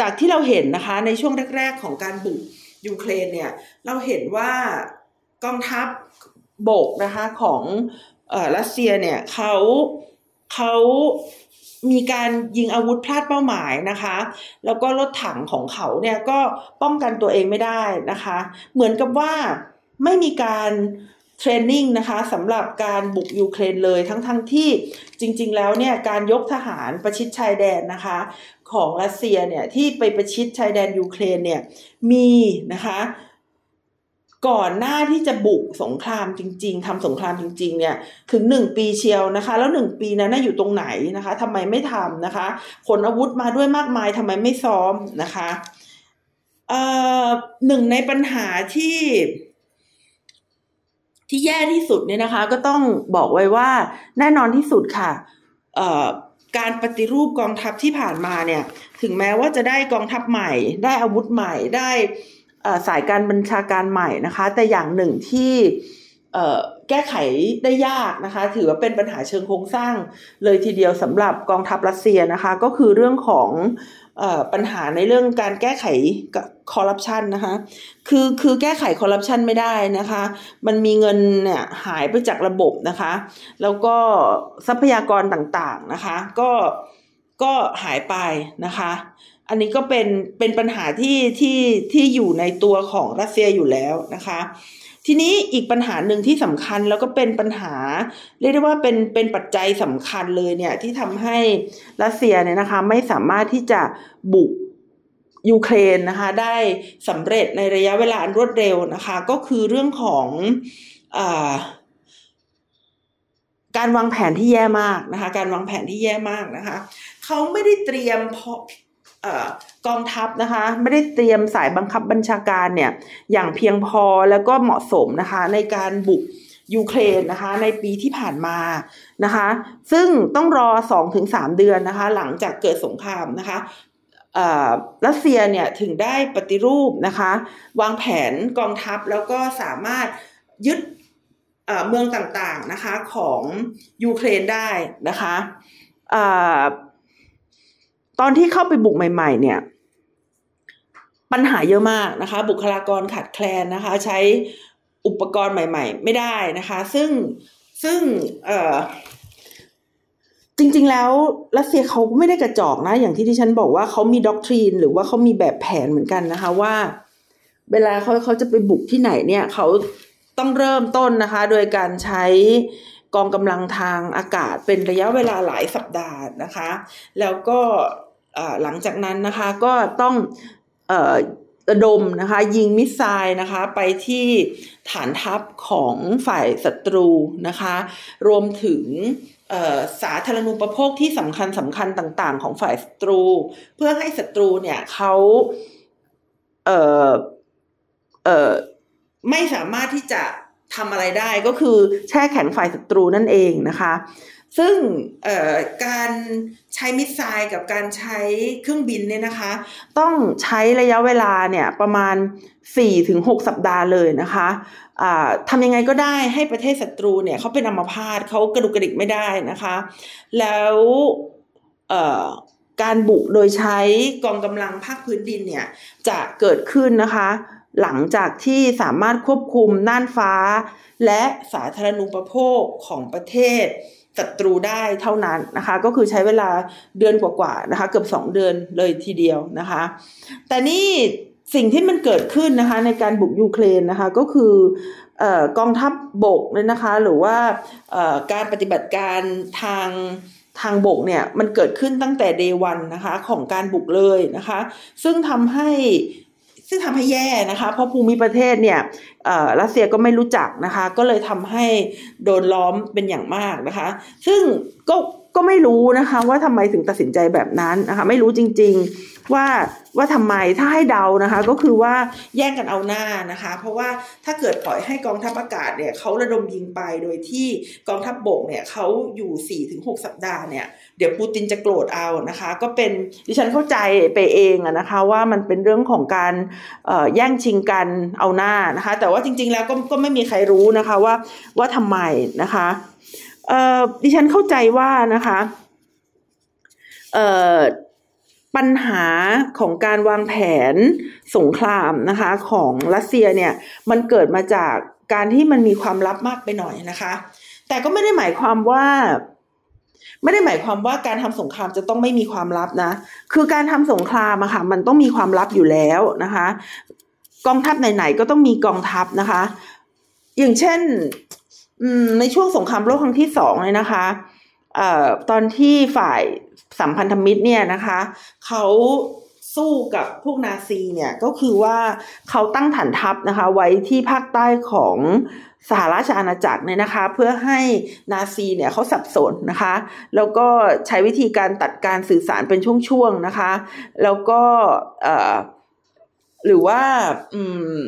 จากที่เราเห็นนะคะในช่วงแรก ๆ ของการบุกยูเครนเนี่ยเราเห็นว่ากองทัพบกนะคะของรัสเซียเนี่ยเขาเขามีการยิงอาวุธพลาดเป้าหมายนะคะ แล้วก็รถถังของเขาเนี่ยก็ป้องกันตัวเองไม่ได้นะคะ เหมือนกับว่าไม่มีการ เทรนนิ่งนะคะสำหรับการบุกยูเครนเลยทั้งๆทที่จริง ๆ แล้วเนี่ยการยกทหารประชิดชายแดนนะคะ ของรัสเซียเนี่ยที่ไปประชิดชายแดนยูเครนเนี่ยมีนะคะก่อนหน้าที่จะบุกสงครามจริง ๆทำสงครามจริง ๆ เนี่ยถึงหนึ่งปีเชียวนะคะ แล้วหนึ่งปีนั้นอยู่ตรงไหนนะคะทำไมไม่ทำนะคะขนอาวุธมาด้วยมากมายทำไมไม่ซ้อมนะคะเอ่อหนึ่งในปัญหาที่ ที่แย่ที่สุดเนี่ยนะคะ ก็ต้องบอกไว้ว่าแน่นอนที่สุดค่ะการปฏิรูปกองทัพที่ผ่านมาเนี่ย ถึงแม้ว่าจะได้กองทัพใหม่ ได้อาวุธใหม่ได้สายการบัญชาการใหม่นะคะ แต่อย่างหนึ่งที่ แก้ไขได้ยากนะคะ ถือว่าเป็นปัญหาเชิงโครงสร้าง เลยทีเดียวสำหรับกองทัพรัสเซียนะคะ ก็คือเรื่องของปัญหาในเรื่องการแก้ไขคอร์รัปชันนะคะ คือคือแก้ไขคอร์รัปชันไม่ได้นะคะ มันมีเงินเนี่ยหายไปจากระบบนะคะ แล้วก็ทรัพยากรต่างๆนะคะ ก็ก็หายไปนะคะ อันนี้ก็เป็นเป็นปัญหาที่ที่ที่อยู่ในตัวของรัสเซียอยู่แล้วนะคะ ทีนี้อีกปัญหาหนึ่งที่สำคัญแล้วก็เป็นปัญหา เรียกได้ว่าเป็นเป็นปัจจัยสำคัญเลยเนี่ยที่ทำให้รัสเซียเนี่ยนะคะไม่สามารถที่จะบุกยูเครนนะคะได้สำเร็จในระยะเวลาอันรวดเร็วนะคะ ก็คือเรื่องของอการวางแผนที่แย่มากนะคะ การวางแผนที่แย่มากนะคะ เขาไม่ได้เตรียมเพราะ กองทัพนะคะไม่ได้เตรียมสายบังคับบัญชาการเนี่ยอย่างเพียงพอแล้วก็เหมาะสมนะคะในการบุกยูเครนนะคะในปีที่ผ่านมานะคะซึ่งต้องรอ2สเดือนนะคะหลังจากเกิดสงครามนะคะรัสเซียเนี่ยถึงได้ปฏิรูปนะคะวางแผนกองทัพแล้วก็สามารถยึดเมืองต่างๆนะคะของยูเครนได้นะคะ ตอนที่เข้าไปบุกใหม่ ๆ เนี่ย ปัญหาเยอะมากนะคะ บุคลากรขาดแคลนนะคะ ใช้อุปกรณ์ใหม่ ๆ ไม่ได้นะคะ ซึ่งซึ่งเอ่อจริง ๆ แล้วรัสเซียเขาไม่ได้กระจอกนะ อย่างที่ที่ฉันบอกว่าเขามีด็อกทรีน หรือว่าเขามีแบบแผนเหมือนกันนะคะว่า เวลาเขาเขาจะไปบุกที่ไหนเนี่ยเขาต้องเริ่มต้นนะคะ โดยการใช้กองกำลังทางอากาศเป็นระยะเวลาหลายสัปดาห์นะคะ แล้วก็ หลังจากนั้นนะคะก็ต้องระดมนะคะยิงมิสไซล์นะคะไปที่ฐานทัพของฝ่ายศัตรูนะคะรวมถึงสาธารณูปโภคที่สำคัญสำคัญต่าง ๆ ของฝ่ายศัตรู เพื่อให้ศัตรูเนี่ยเขาเออเออไม่สามารถที่จะทำอะไรได้ก็คือแช่แข็งฝ่ายศัตรูนั่นเองนะคะ ซึ่งการใช้มิสไซล์กับการใช้เครื่องบินเนี่ยนะคะ ต้องใช้ระยะเวลาเนี่ยประมาณ 4-6 สัปดาห์เลยนะคะะทำยังไงก็ได้ให้ประเทศศัตรูเนี่ยเขาเป็นอัมพาตเขากระดุกกระดิกไม่ได้นะคะ แล้วการบุกโดยใช้กองกำลังภาคพื้นดินเนี่ยจะเกิดขึ้นนะคะ หลังจากที่สามารถควบคุมน่านฟ้า และสาธารณูปโภคของประเทศ ศัตรูได้เท่านั้นนะคะ ก็คือใช้เวลาเดือนกว่าๆนะคะ เกือบสองเดือนเลยทีเดียวนะคะ แต่นี่สิ่งที่มันเกิดขึ้นนะคะในการบุกยูเครนนะคะก็คือกองทัพบบกเนี่ยนะคะหรือว่าการปฏิบัติการทางทางบกเนี่ยมันเกิดขึ้นตั้งแต่เดวันนะคะของการบุกเลยนะคะ ซึ่งทำให้ ซึ่งทำให้แย่นะคะ เพราะภูมิประเทศเนี่ยรัสเซียก็ไม่รู้จักนะคะ ก็เลยทำให้โดนล้อมเป็นอย่างมากนะคะ ซึ่งก็ ก็ไม่รู้นะคะ ว่าทำไมถึงตัดสินใจแบบนั้นนะคะ ไม่รู้จริง ๆว่าว่าทำไมถ้าให้เดานะคะ ก็คือว่าแย่งกันเอาหน้านะคะ เพราะว่าถ้าเกิดปล่อยให้กองทัพอากาศเนี่ยเขาระดมยิงไปโดยที่กองทัพบบกเนี่ยเขาอยู่4ี่ถึงหสัปดาห์เนี่ยเดี๋ยวปูตินจะโกรธเอานะคะ ก็เป็นดิฉันเข้าใจไปเองอะนะคะ ว่ามันเป็นเรื่องของการแย่งชิงกันเอาหน้านะคะ แต่ว่าจริง ๆ แล้วก็ก็ไม่มีใครรู้นะคะว่าว่าทำไมนะคะ ดิฉันเข้าใจว่านะคะเออปัญหาของการวางแผนสงครามนะคะของรัสเซียเนี่ยมันเกิดมาจากการที่มันมีความลับมากไปหน่อยนะคะ แต่ก็ไม่ได้หมายความว่า ไม่ได้หมายความว่าการทำสงครามจะต้องไม่มีความลับนะ คือการทำสงครามอะค่ะมันต้องมีความลับอยู่แล้วนะคะ กองทัพไหนๆก็ต้องมีกองทัพนะคะ อย่างเช่น ในช่วงสงครามโลกครั้งที่สองเลยนะคะเอ่อตอนที่ฝ่ายสัมพันธมิตรเนี่ยนะคะเขาสู้กับพวกนาซีเนี่ยก็คือว่าเขาตั้งฐานทัพนะคะ ไว้ที่ภาคใต้ของสหราชอาณาจักรเนี่ยนะคะ เพื่อให้นาซีเนี่ยเขาสับสนนะคะ แล้วก็ใช้วิธีการตัดการสื่อสารเป็นช่วงๆนะคะ แล้วก็เอ่อหรือว่าอืม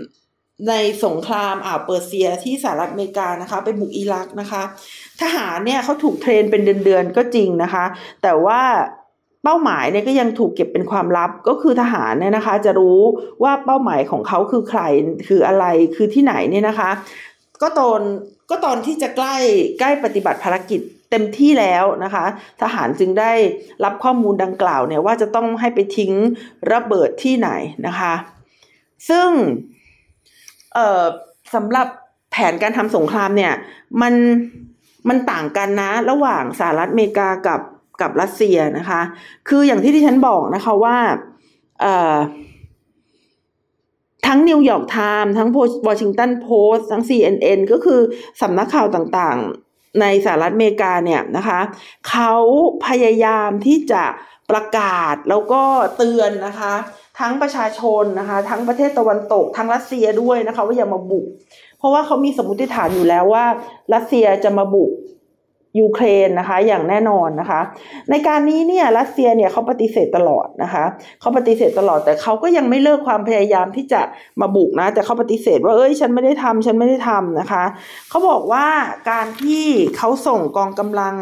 ในสงครามอ่าวเปอร์เซียที่สหรัฐอเมริกานะคะ ไปบุกอิรักนะคะ ทหารเนี่ยเขาถูกเทรนเป็นเดือนๆก็จริงนะคะ แต่ว่าเป้าหมายเนี่ยก็ยังถูกเก็บเป็นความลับก็คือทหารเนี่ยนะคะ จะรู้ว่าเป้าหมายของเขาคือใครคืออะไรคือที่ไหนเนี่ยนะคะ ก็ตอนก็ตอนที่จะใกล้ใกล้ปฏิบัติภารกิจเต็มที่แล้วนะคะ ทหารจึงได้รับข้อมูลดังกล่าวเนี่ยว่าจะต้องให้ไปทิ้งระเบิดที่ไหนนะคะ ซึ่ง เอ่อสำหรับแผนการทำสงครามเนี่ย มันมันต่างกันนะ ระหว่างสหรัฐอเมริกากับกับรัสเซียนะคะ คืออย่างที่ดิฉันบอกนะคะว่าเอ่อทั้งนิวยอร์กไทม์ทั้งวอชิงตันโพสต์ทั้ง CNN ก็คือสำนักข่าวต่างๆ ในสหรัฐอเมริกาเนี่ยนะคะเขาพยายามที่จะประกาศแล้วก็เตือนนะคะ ทั้งประชาชนนะคะ ทั้งประเทศตะวันตก ทั้งรัสเซียด้วยนะคะว่าอย่ามาบุก เพราะว่าเขามีสมมติฐานอยู่แล้วว่า รัสเซียจะมาบุกยูเครนนะคะอย่างแน่นอนนะคะ ในการนี้เนี่ยรัสเซียเนี่ยเขาปฏิเสธตลอดนะคะเขาปฏิเสธตลอดแต่เขาก็ยังไม่เลิกความพยายามที่จะมาบุกนะ แต่เขาปฏิเสธว่าเอ้ยฉันไม่ได้ทำฉันไม่ได้ทำนะคะเขาบอกว่าการที่เขาส่งกองกำลัง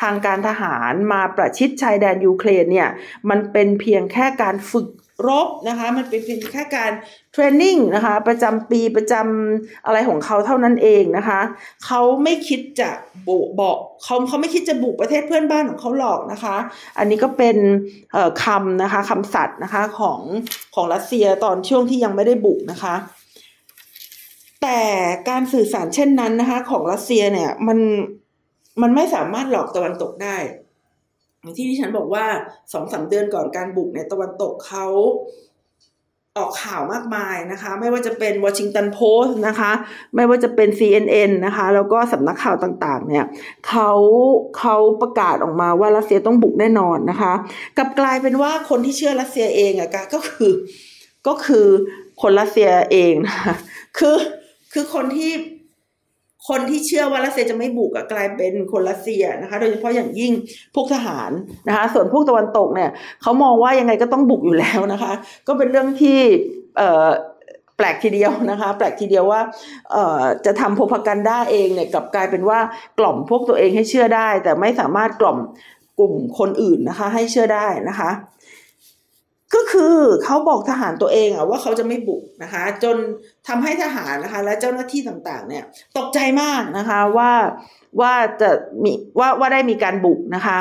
ทางการทหารมาประชิดชายแดนยูเครนเนี่ยมันเป็นเพียงแค่การฝึก รบนะคะมันเป็นเพียงแค่การเทรนนิ่งนะคะประจำปีประจำอะไรของเขาเท่านั้นเองนะคะเขาไม่คิดจะบุกบอกเขาเขาไม่คิดจะบุกประเทศเพื่อนบ้านของเขาหรอกนะคะ อันนี้ก็เป็นคำนะคะคำสัตย์นะคะของของรัสเซียตอนช่วงที่ยังไม่ได้บุกนะคะแต่การสื่อสารเช่นนั้นนะคะของรัสเซียเนี่ยมันมันไม่สามารถหลอกตะวันตกได้ ที่ที่ฉันบอกว่าสองสาเดือนก่อนการบุกเนี่ยตะวันตกเขาออกข่าวมากมายนะคะ ไม่ว่าจะเป็นวอชิงตันโพสต์นะคะ ไม่ว่าจะเป็น CNN นะคะ แล้วก็สำนักข่าวต่างๆ เนี่ยเขาเขาประกาศออกมาว่ารัสเซียต้องบุกแน่นอนนะคะ กับกลายเป็นว่าคนที่เชื่อรัสเซียเองอะก็คือก็คือคนรัสเซียเองนะคะคือคือคนที่ คนที่เชื่อว่ารัสเซียจะไม่บุกกลายเป็นคนรัสเซียนะคะ โดยเฉพาะอย่างยิ่งพวกทหารนะคะ ส่วนพวกตะวันตกเนี่ยเขามองว่ายังไงก็ต้องบุกอยู่แล้วนะคะ ก็เป็นเรื่องที่เแปลกทีเดียวนะคะ แปลกทีเดียวว่าจะทำโพพกันด้าเองเนี่ยกับกลายเป็นว่ากล่อมพวกตัวเองให้เชื่อได้ แต่ไม่สามารถกล่อมกลุ่มคนอื่นนะคะ ให้เชื่อได้นะคะก็คือเขาบอกทหารตัวเองอะว่าเขาจะไม่บุกนะคะ จน ทำให้ทหารนะคะ และเจ้าหน้าที่ต่างๆ เนี่ยตกใจมากนะคะว่าว่าจะมีว่าว่าได้มีการบุกนะคะ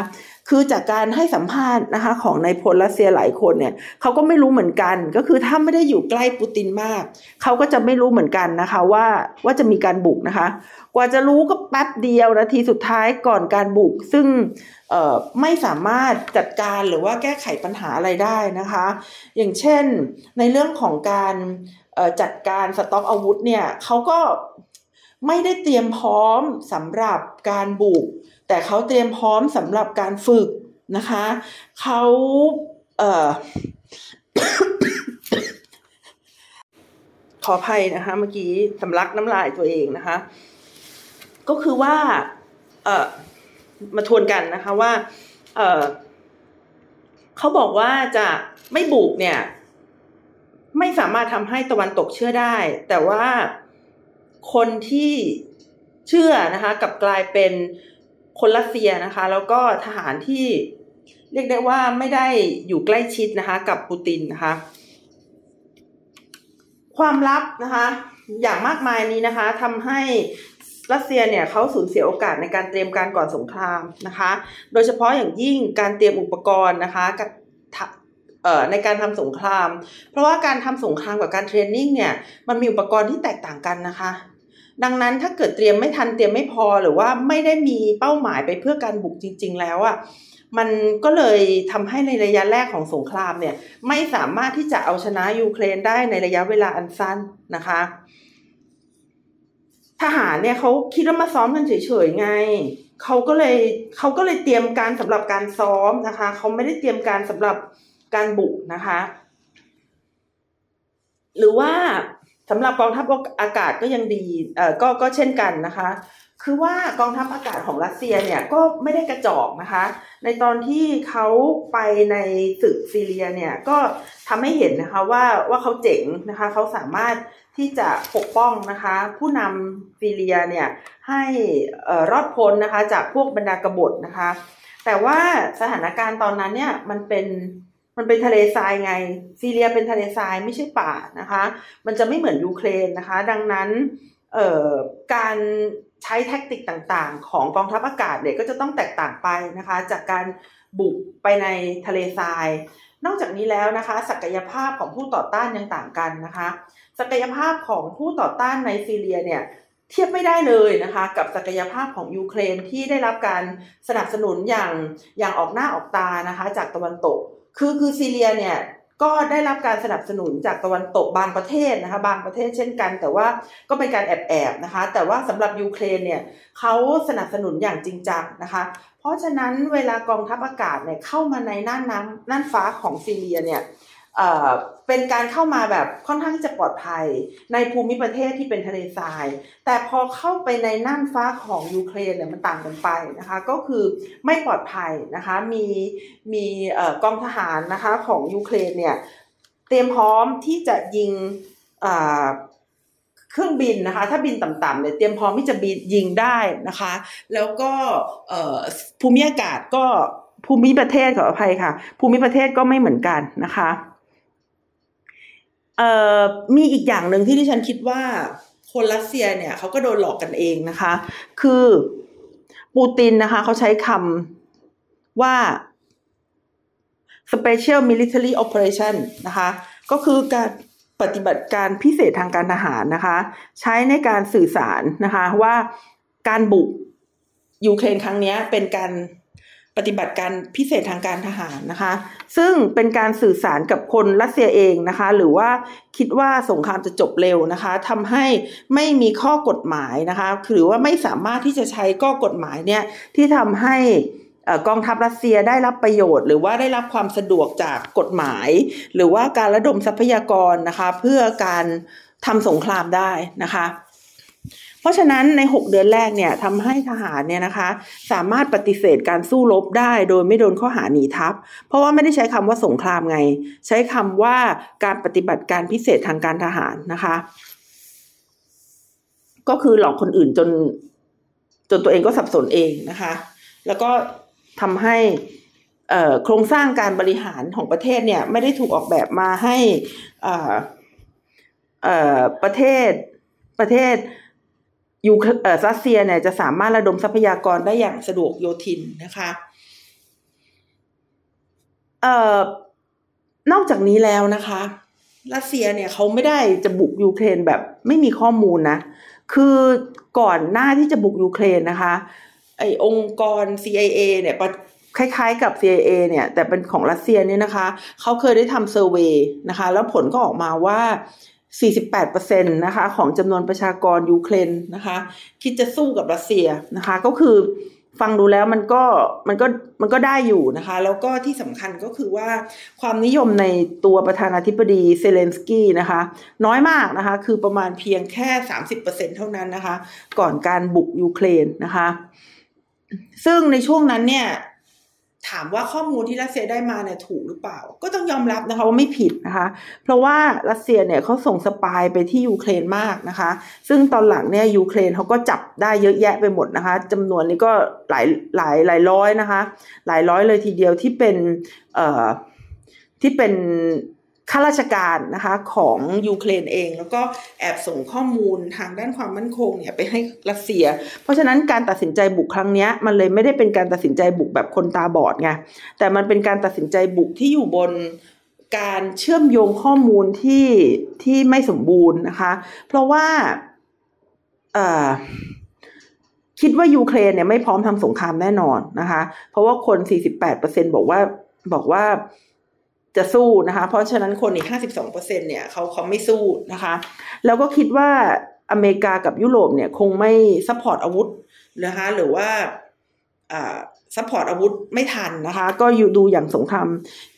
คือจากการให้สัมภาษณ์นะคะของนายพลรัสเซียหลายคนเนี่ยเขาก็ไม่รู้เหมือนกัน ก็คือถ้าไม่ได้อยู่ใกล้ปูตินมาก เขาก็จะไม่รู้เหมือนกันนะคะว่าว่าจะมีการบุกนะคะ กว่าจะรู้ก็แป๊บเดียวนาทีสุดท้ายก่อนการบุก ซึ่งไม่สามารถจัดการหรือว่าแก้ไขปัญหาอะไรได้นะคะ อย่างเช่นในเรื่องของการ จัดการสต็อกอาวุธเนี่ยเขาก็ไม่ได้เตรียมพร้อมสำหรับการบุก แต่เขาเตรียมพร้อมสำหรับการฝึกนะคะเขาเอ่อขออภัยนะคะเมื่อกี้สำลักน้ำลายตัวเองนะคะ ก็คือว่าเอ่อมาทวนกันนะคะว่าเอ่อเขาบอกว่าจะไม่บุกเนี่ย ไม่สามารถทำให้ตะวันตกเชื่อได้ แต่ว่าคนที่เชื่อนะคะกับกลายเป็นคนรัสเซียนะคะ แล้วก็ทหารที่เรียกได้ว่าไม่ได้อยู่ใกล้ชิดนะคะ กับปูตินนะคะ ความลับนะคะ อย่างมากมายนี้นะคะทำให้รัสเซียเนี่ยเขาสูญเสียโอกาสในการเตรียมการก่อนสงครามนะคะ โดยเฉพาะอย่างยิ่งการเตรียมอุปกรณ์นะคะ ในการทำสงคราม เพราะว่าการทำสงครามกับการเทรนนิ่งเนี่ยมันมีอุปกรณ์ที่แตกต่างกันนะคะ ดังนั้นถ้าเกิดเตรียมไม่ทันเตรียมไม่พอหรือว่าไม่ได้มีเป้าหมายไปเพื่อการบุกจริง ๆ แล้วอะ่ะมันก็เลยทำให้ในระยะแรกของสงครามเนี่ยไม่สามารถที่จะเอาชนะยูเครนได้ในระยะเวลาอันสั้นนะคะ ทหารเนี่ยเขาคิดว่ามาซ้อมกันเฉยๆไงเขาก็เลยเขาก็เลยเตรียมการสำหรับการซ้อมนะคะเขาไม่ได้เตรียมการสำหรับ การบุกนะคะ หรือว่าสำหรับกองทัพอากาศก็ยังดีเอ่อก็ก็เช่นกันนะคะ คือว่ากองทัพอากาศของรัสเซียเนี่ยก็ไม่ได้กระจอกนะคะ ในตอนที่เขาไปในศึกซีเรียเนี่ยก็ทำให้เห็นนะคะว่าว่าเขาเจ๋งนะคะเขาสามารถที่จะปกป้องนะคะ ผู้นำซีเรียเนี่ยให้รอดพ้นนะคะ จากพวกบรรดากบฏนะคะ แต่ว่าสถานการณ์ตอนนั้นเนี่ยมันเป็น มันเป็นทะเลทรายไง ซีเรียเป็นทะเลทรายไม่ใช่ป่านะคะ มันจะไม่เหมือนยูเครนนะคะ ดังนั้นการใช้ tactic ต่างๆ ของกองทัพอากาศเนี่ยก็จะต้องแตกต่างไปนะคะ จากการบุกไปในทะเลทราย นอกจากนี้แล้วนะคะ ศักยภาพของผู้ต่อต้านยังต่างกันนะคะ ศักยภาพของผู้ต่อต้านในซีเรียเนี่ยเทียบไม่ได้เลยนะคะ กับศักยภาพของยูเครนที่ได้รับการสนับสนุนอย่างอย่างออกหน้าออกตานะคะ จากตะวันตก คือคือซีเรียเนี่ยก็ได้รับการสนับสนุนจากตะวันตกบางประเทศนะคะบางประเทศเช่นกัน แต่ว่าก็เป็นการแอบแอบนะคะ แต่ว่าสำหรับยูเครนเนี่ยเขาสนับสนุนอย่างจริงจังนะคะ เพราะฉะนั้นเวลากองทัพอากาศเนี่ยเข้ามาในน่านน้ำน่านฟ้าของซีเรียเนี่ย เป็นการเข้ามาแบบค่อนข้างที่จะปลอดภัย ในภูมิประเทศที่เป็นทะเลทราย แต่พอเข้าไปในน่านฟ้าของยูเครนเนี่ยมันต่างกันไปนะคะ ก็คือไม่ปลอดภัยนะคะ มีมีกองทหารนะคะของยูเครนเนี่ยเตรียมพร้อมที่จะยิงเครื่องบินนะคะ ถ้าบินต่ำๆเนี่ยเตรียมพร้อมที่จะบินยิงได้นะคะ แล้วก็ภูมิอากาศก็ภูมิประเทศขออภัยค่ะ ภูมิประเทศก็ไม่เหมือนกันนะคะ เอ่อมีอีกอย่างหนึ่งที่ที่ฉันคิดว่าคนรัสเซียเนี่ยเขาก็โดนหลอกกันเองนะคะ คือปูตินนะคะเขาใช้คำว่า special military operation นะคะ ก็คือการปฏิบัติการพิเศษทางการทหารนะคะ ใช้ในการสื่อสารนะคะว่าการบุกยูเครนครั้งนี้เป็นการ ปฏิบัติการพิเศษทางการทหารนะคะ ซึ่งเป็นการสื่อสารกับคนรัสเซียเองนะคะ หรือว่าคิดว่าสงครามจะจบเร็วนะคะทำให้ไม่มีข้อกฎหมายนะคะหรือว่าไม่สามารถที่จะใช้ข้อกฎหมายเนี่ยที่ทำให้กองทัพรัสเซียได้รับประโยชน์ หรือว่าได้รับความสะดวกจากกฎหมาย หรือว่าการระดมทรัพยากรนะคะ เพื่อการทำสงครามได้นะคะ เพราะฉะนั้นใน 6 เดือนแรกเนี่ยทำให้ทหารเนี่ยนะคะ สามารถปฏิเสธการสู้รบได้โดยไม่โดนข้อหาหนีทัพ เพราะว่าไม่ได้ใช้คำว่าสงครามไง ใช้คำว่าการปฏิบัติการพิเศษทางการทหารนะคะ ก็คือหลอกคนอื่นจน จนตัวเองก็สับสนเองนะคะ แล้วก็ทำให้โครงสร้างการบริหารของประเทศเนี่ย ไม่ได้ถูกออกแบบมาให้ประเทศประเทศ ยูเอ่อรัสเซียเนี่ยจะสามารถระดมทรัพยากรได้อย่างสะดวกโยทินนะคะเอ่อนอกจากนี้แล้วนะคะ รัสเซียเนี่ยเขาไม่ได้จะบุกยูเครนแบบไม่มีข้อมูลนะ คือก่อนหน้าที่จะบุกยูเครนนะคะ ไอองค์กร CIA เนี่ยคล้ายๆกับ CIA เนี่ย แต่เป็นของรัสเซียเนี่ยนะคะ เขาเคยได้ทำ survey นะคะ แล้วผลก็ออกมาว่า 48%นะคะของจำนวนประชากรยูเครนนะคะคิดจะสู้กับรัสเซียนะคะก็คือฟังดูแล้วมันก็มันก็มันก็ได้อยู่นะคะ แล้วก็ที่สำคัญก็คือว่าความนิยมในตัวประธานาธิบดีเซเลนสกี้นะคะ น้อยมากนะคะ คือประมาณเพียงแค่ 30%เท่านั้นนะคะ ก่อนการบุกยูเครนนะคะ ซึ่งในช่วงนั้นเนี่ย ถามว่าข้อมูลที่รัสเซียได้มาเนี่ยถูกหรือเปล่า ก็ต้องยอมรับนะคะว่าไม่ผิดนะคะ เพราะว่ารัสเซียเนี่ยเขาส่ง spy ไปที่ยูเครนมากนะคะ ซึ่งตอนหลังเนี่ยยูเครนเขาก็จับได้เยอะแยะไปหมดนะคะจำนวนนี้ก็หลายหลายหลายร้อยนะคะ หลายร้อยเลยทีเดียวที่เป็นเอ่อที่เป็น ข้าราชการนะคะของยูเครนเอง แล้วก็แอบส่งข้อมูลทางด้านความมั่นคงเนี่ยไปให้รัสเซีย เพราะฉะนั้นการตัดสินใจบุกครั้งนี้มันเลยไม่ได้เป็นการตัดสินใจบุกแบบคนตาบอดไงแต่มันเป็นการตัดสินใจบุกที่อยู่บนการเชื่อมโยงข้อมูลที่ที่ไม่สมบูรณ์นะคะ เพราะว่าคิดว่ายูเครนเนี่ยไม่พร้อมทำสงครามแน่นอนนะคะ เพราะว่าคน 48%บอกว่าบอกว่า จะสู้นะคะ เพราะฉะนั้นคนอีก 52%เนี่ยเขาเขาไม่สู้นะคะ แล้วก็คิดว่าอเมริกากับยุโรปเนี่ยคงไม่ support อาวุธนะคะหรือว่าอ่า support อาวุธไม่ทันนะคะ ก็อยู่ดูอย่างสงคราม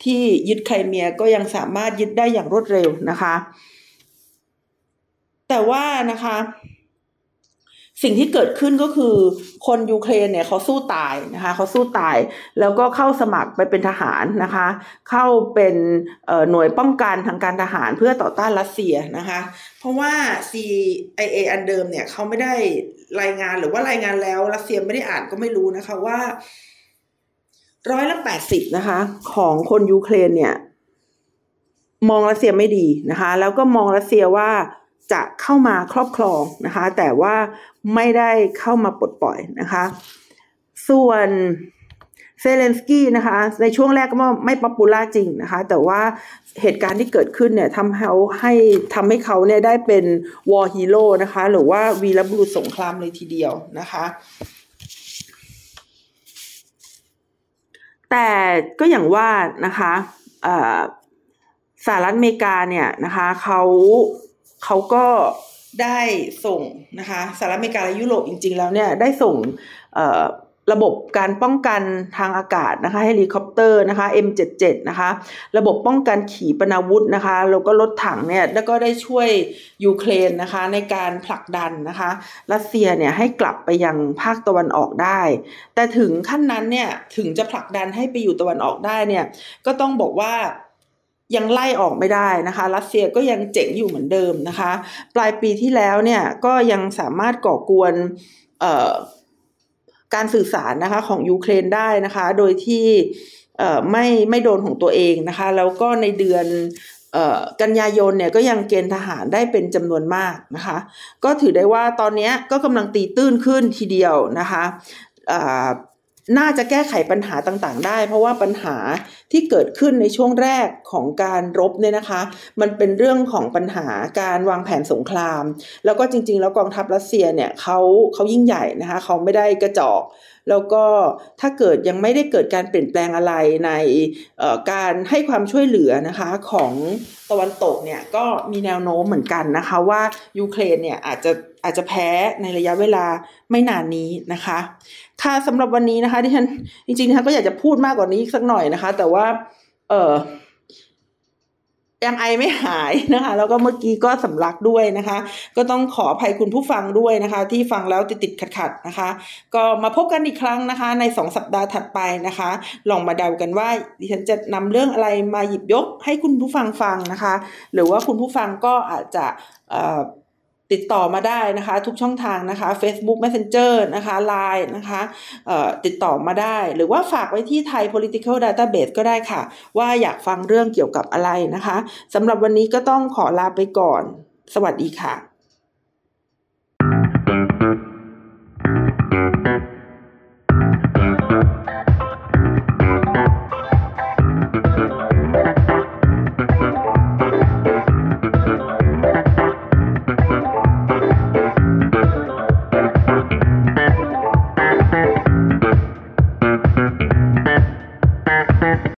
ที่ยึดไครเมียก็ยังสามารถยึดได้อย่างรวดเร็วนะคะ แต่ว่านะคะ สิ่งที่เกิดขึ้นก็คือคนยูเครนเนี่ยเขาสู้ตายนะคะเขาสู้ตาย แล้วก็เข้าสมัครไปเป็นทหารนะคะ เข้าเป็นหน่วยป้องกันทางการทหารเพื่อต่อต้านรัสเซียนะคะ เพราะว่า CIA อันเดิมเนี่ยเขาไม่ได้รายงานหรือว่ารายงานแล้วรัสเซียไม่ได้อ่านก็ไม่รู้นะคะว่าร้อยละแปดสิบนะคะ ของคนยูเครนเนี่ย มองรัสเซียไม่ดีนะคะ แล้วก็มองรัสเซียว่า จะเข้ามาครอบครองนะคะ แต่ว่าไม่ได้เข้ามาปลดปล่อยนะคะ ส่วนเซเลนสกี้นะคะ ในช่วงแรกก็ไม่ popular จริงนะคะ แต่ว่าเหตุการณ์ที่เกิดขึ้นเนี่ยทำให้ให้ทำให้เขาเนี่ยได้เป็น war hero นะคะ หรือว่าวีรบุรุษสงครามเลยทีเดียวนะคะ แต่ก็อย่างว่านะคะสหรัฐอเมริกาเนี่ยนะคะเขา เขาก็ได้ส่งนะคะสหรัฐอเมริกาและยุโรปจริง ๆ แล้วเนี่ยได้ส่งระบบการป้องกันทางอากาศนะคะเฮลิคอปเตอร์นะคะ M77 นะคะ ระบบป้องกันขีปนาวุธนะคะแล้วก็รถถังเนี่ยแล้วก็ได้ช่วยยูเครนนะคะในการผลักดันนะคะรัสเซียเนี่ยให้กลับไปยังภาคตะวันออกได้ แต่ถึงขั้นนั้นเนี่ยถึงจะผลักดันให้ไปอยู่ตะวันออกได้เนี่ยก็ต้องบอกว่า ยังไล่ออกไม่ได้นะคะ รัสเซียก็ยังเจ๋งอยู่เหมือนเดิมนะคะ ปลายปีที่แล้วเนี่ยก็ยังสามารถก่อกวนการสื่อสารนะคะของยูเครนได้นะคะ โดยที่ไม่ไม่โดนของตัวเองนะคะ แล้วก็ในเดือนกันยายนเนี่ยก็ยังเกณฑ์ทหารได้เป็นจำนวนมากนะคะ ก็ถือได้ว่าตอนนี้ก็กำลังตีตื้นขึ้นทีเดียวนะคะ น่าจะแก้ไขปัญหาต่างๆ ได้ เพราะว่าปัญหาที่เกิดขึ้นในช่วงแรกของการรบเนี่ยนะคะ มันเป็นเรื่องของปัญหาการวางแผนสงคราม แล้วก็จริง ๆ แล้วกองทัพรัสเซียเนี่ยเขาเขายิ่งใหญ่นะคะเขาไม่ได้กระจอก แล้วก็ถ้าเกิดยังไม่ได้เกิดการเปลี่ยนแปลงอะไรในการให้ความช่วยเหลือนะคะของตะวันตกเนี่ยก็มีแนวโน้มเหมือนกันนะคะว่ายูเครนเนี่ยอาจจะ อาจจะแพ้ในระยะเวลาไม่นานนี้นะคะ ค่ะสำหรับวันนี้นะคะที่ฉันจริงๆนะคะก็อยากจะพูดมากกว่านี้สักหน่อยนะคะ แต่ว่า เออยังไอไม่หายนะคะ แล้วก็เมื่อกี้ก็สำลักด้วยนะคะ ก็ต้องขออภัยคุณผู้ฟังด้วยนะคะ ที่ฟังแล้วติดติดขัดขัดนะคะ ก็มาพบกันอีกครั้งนะคะ ในสองสัปดาห์ถัดไปนะคะ ลองมาเดากันว่าดิฉันจะนำเรื่องอะไรมาหยิบยกให้คุณผู้ฟังฟังนะคะ หรือว่าคุณผู้ฟังก็อาจจะ ติดต่อมาได้นะคะ ทุกช่องทางนะคะ Facebook Messenger นะคะ Line นะคะติดต่อมาได้ หรือว่าฝากไว้ที่ไทย political database ก็ได้ค่ะ ว่าอยากฟังเรื่องเกี่ยวกับอะไรนะคะสำหรับวันนี้ก็ต้องขอลาไปก่อน สวัสดีค่ะ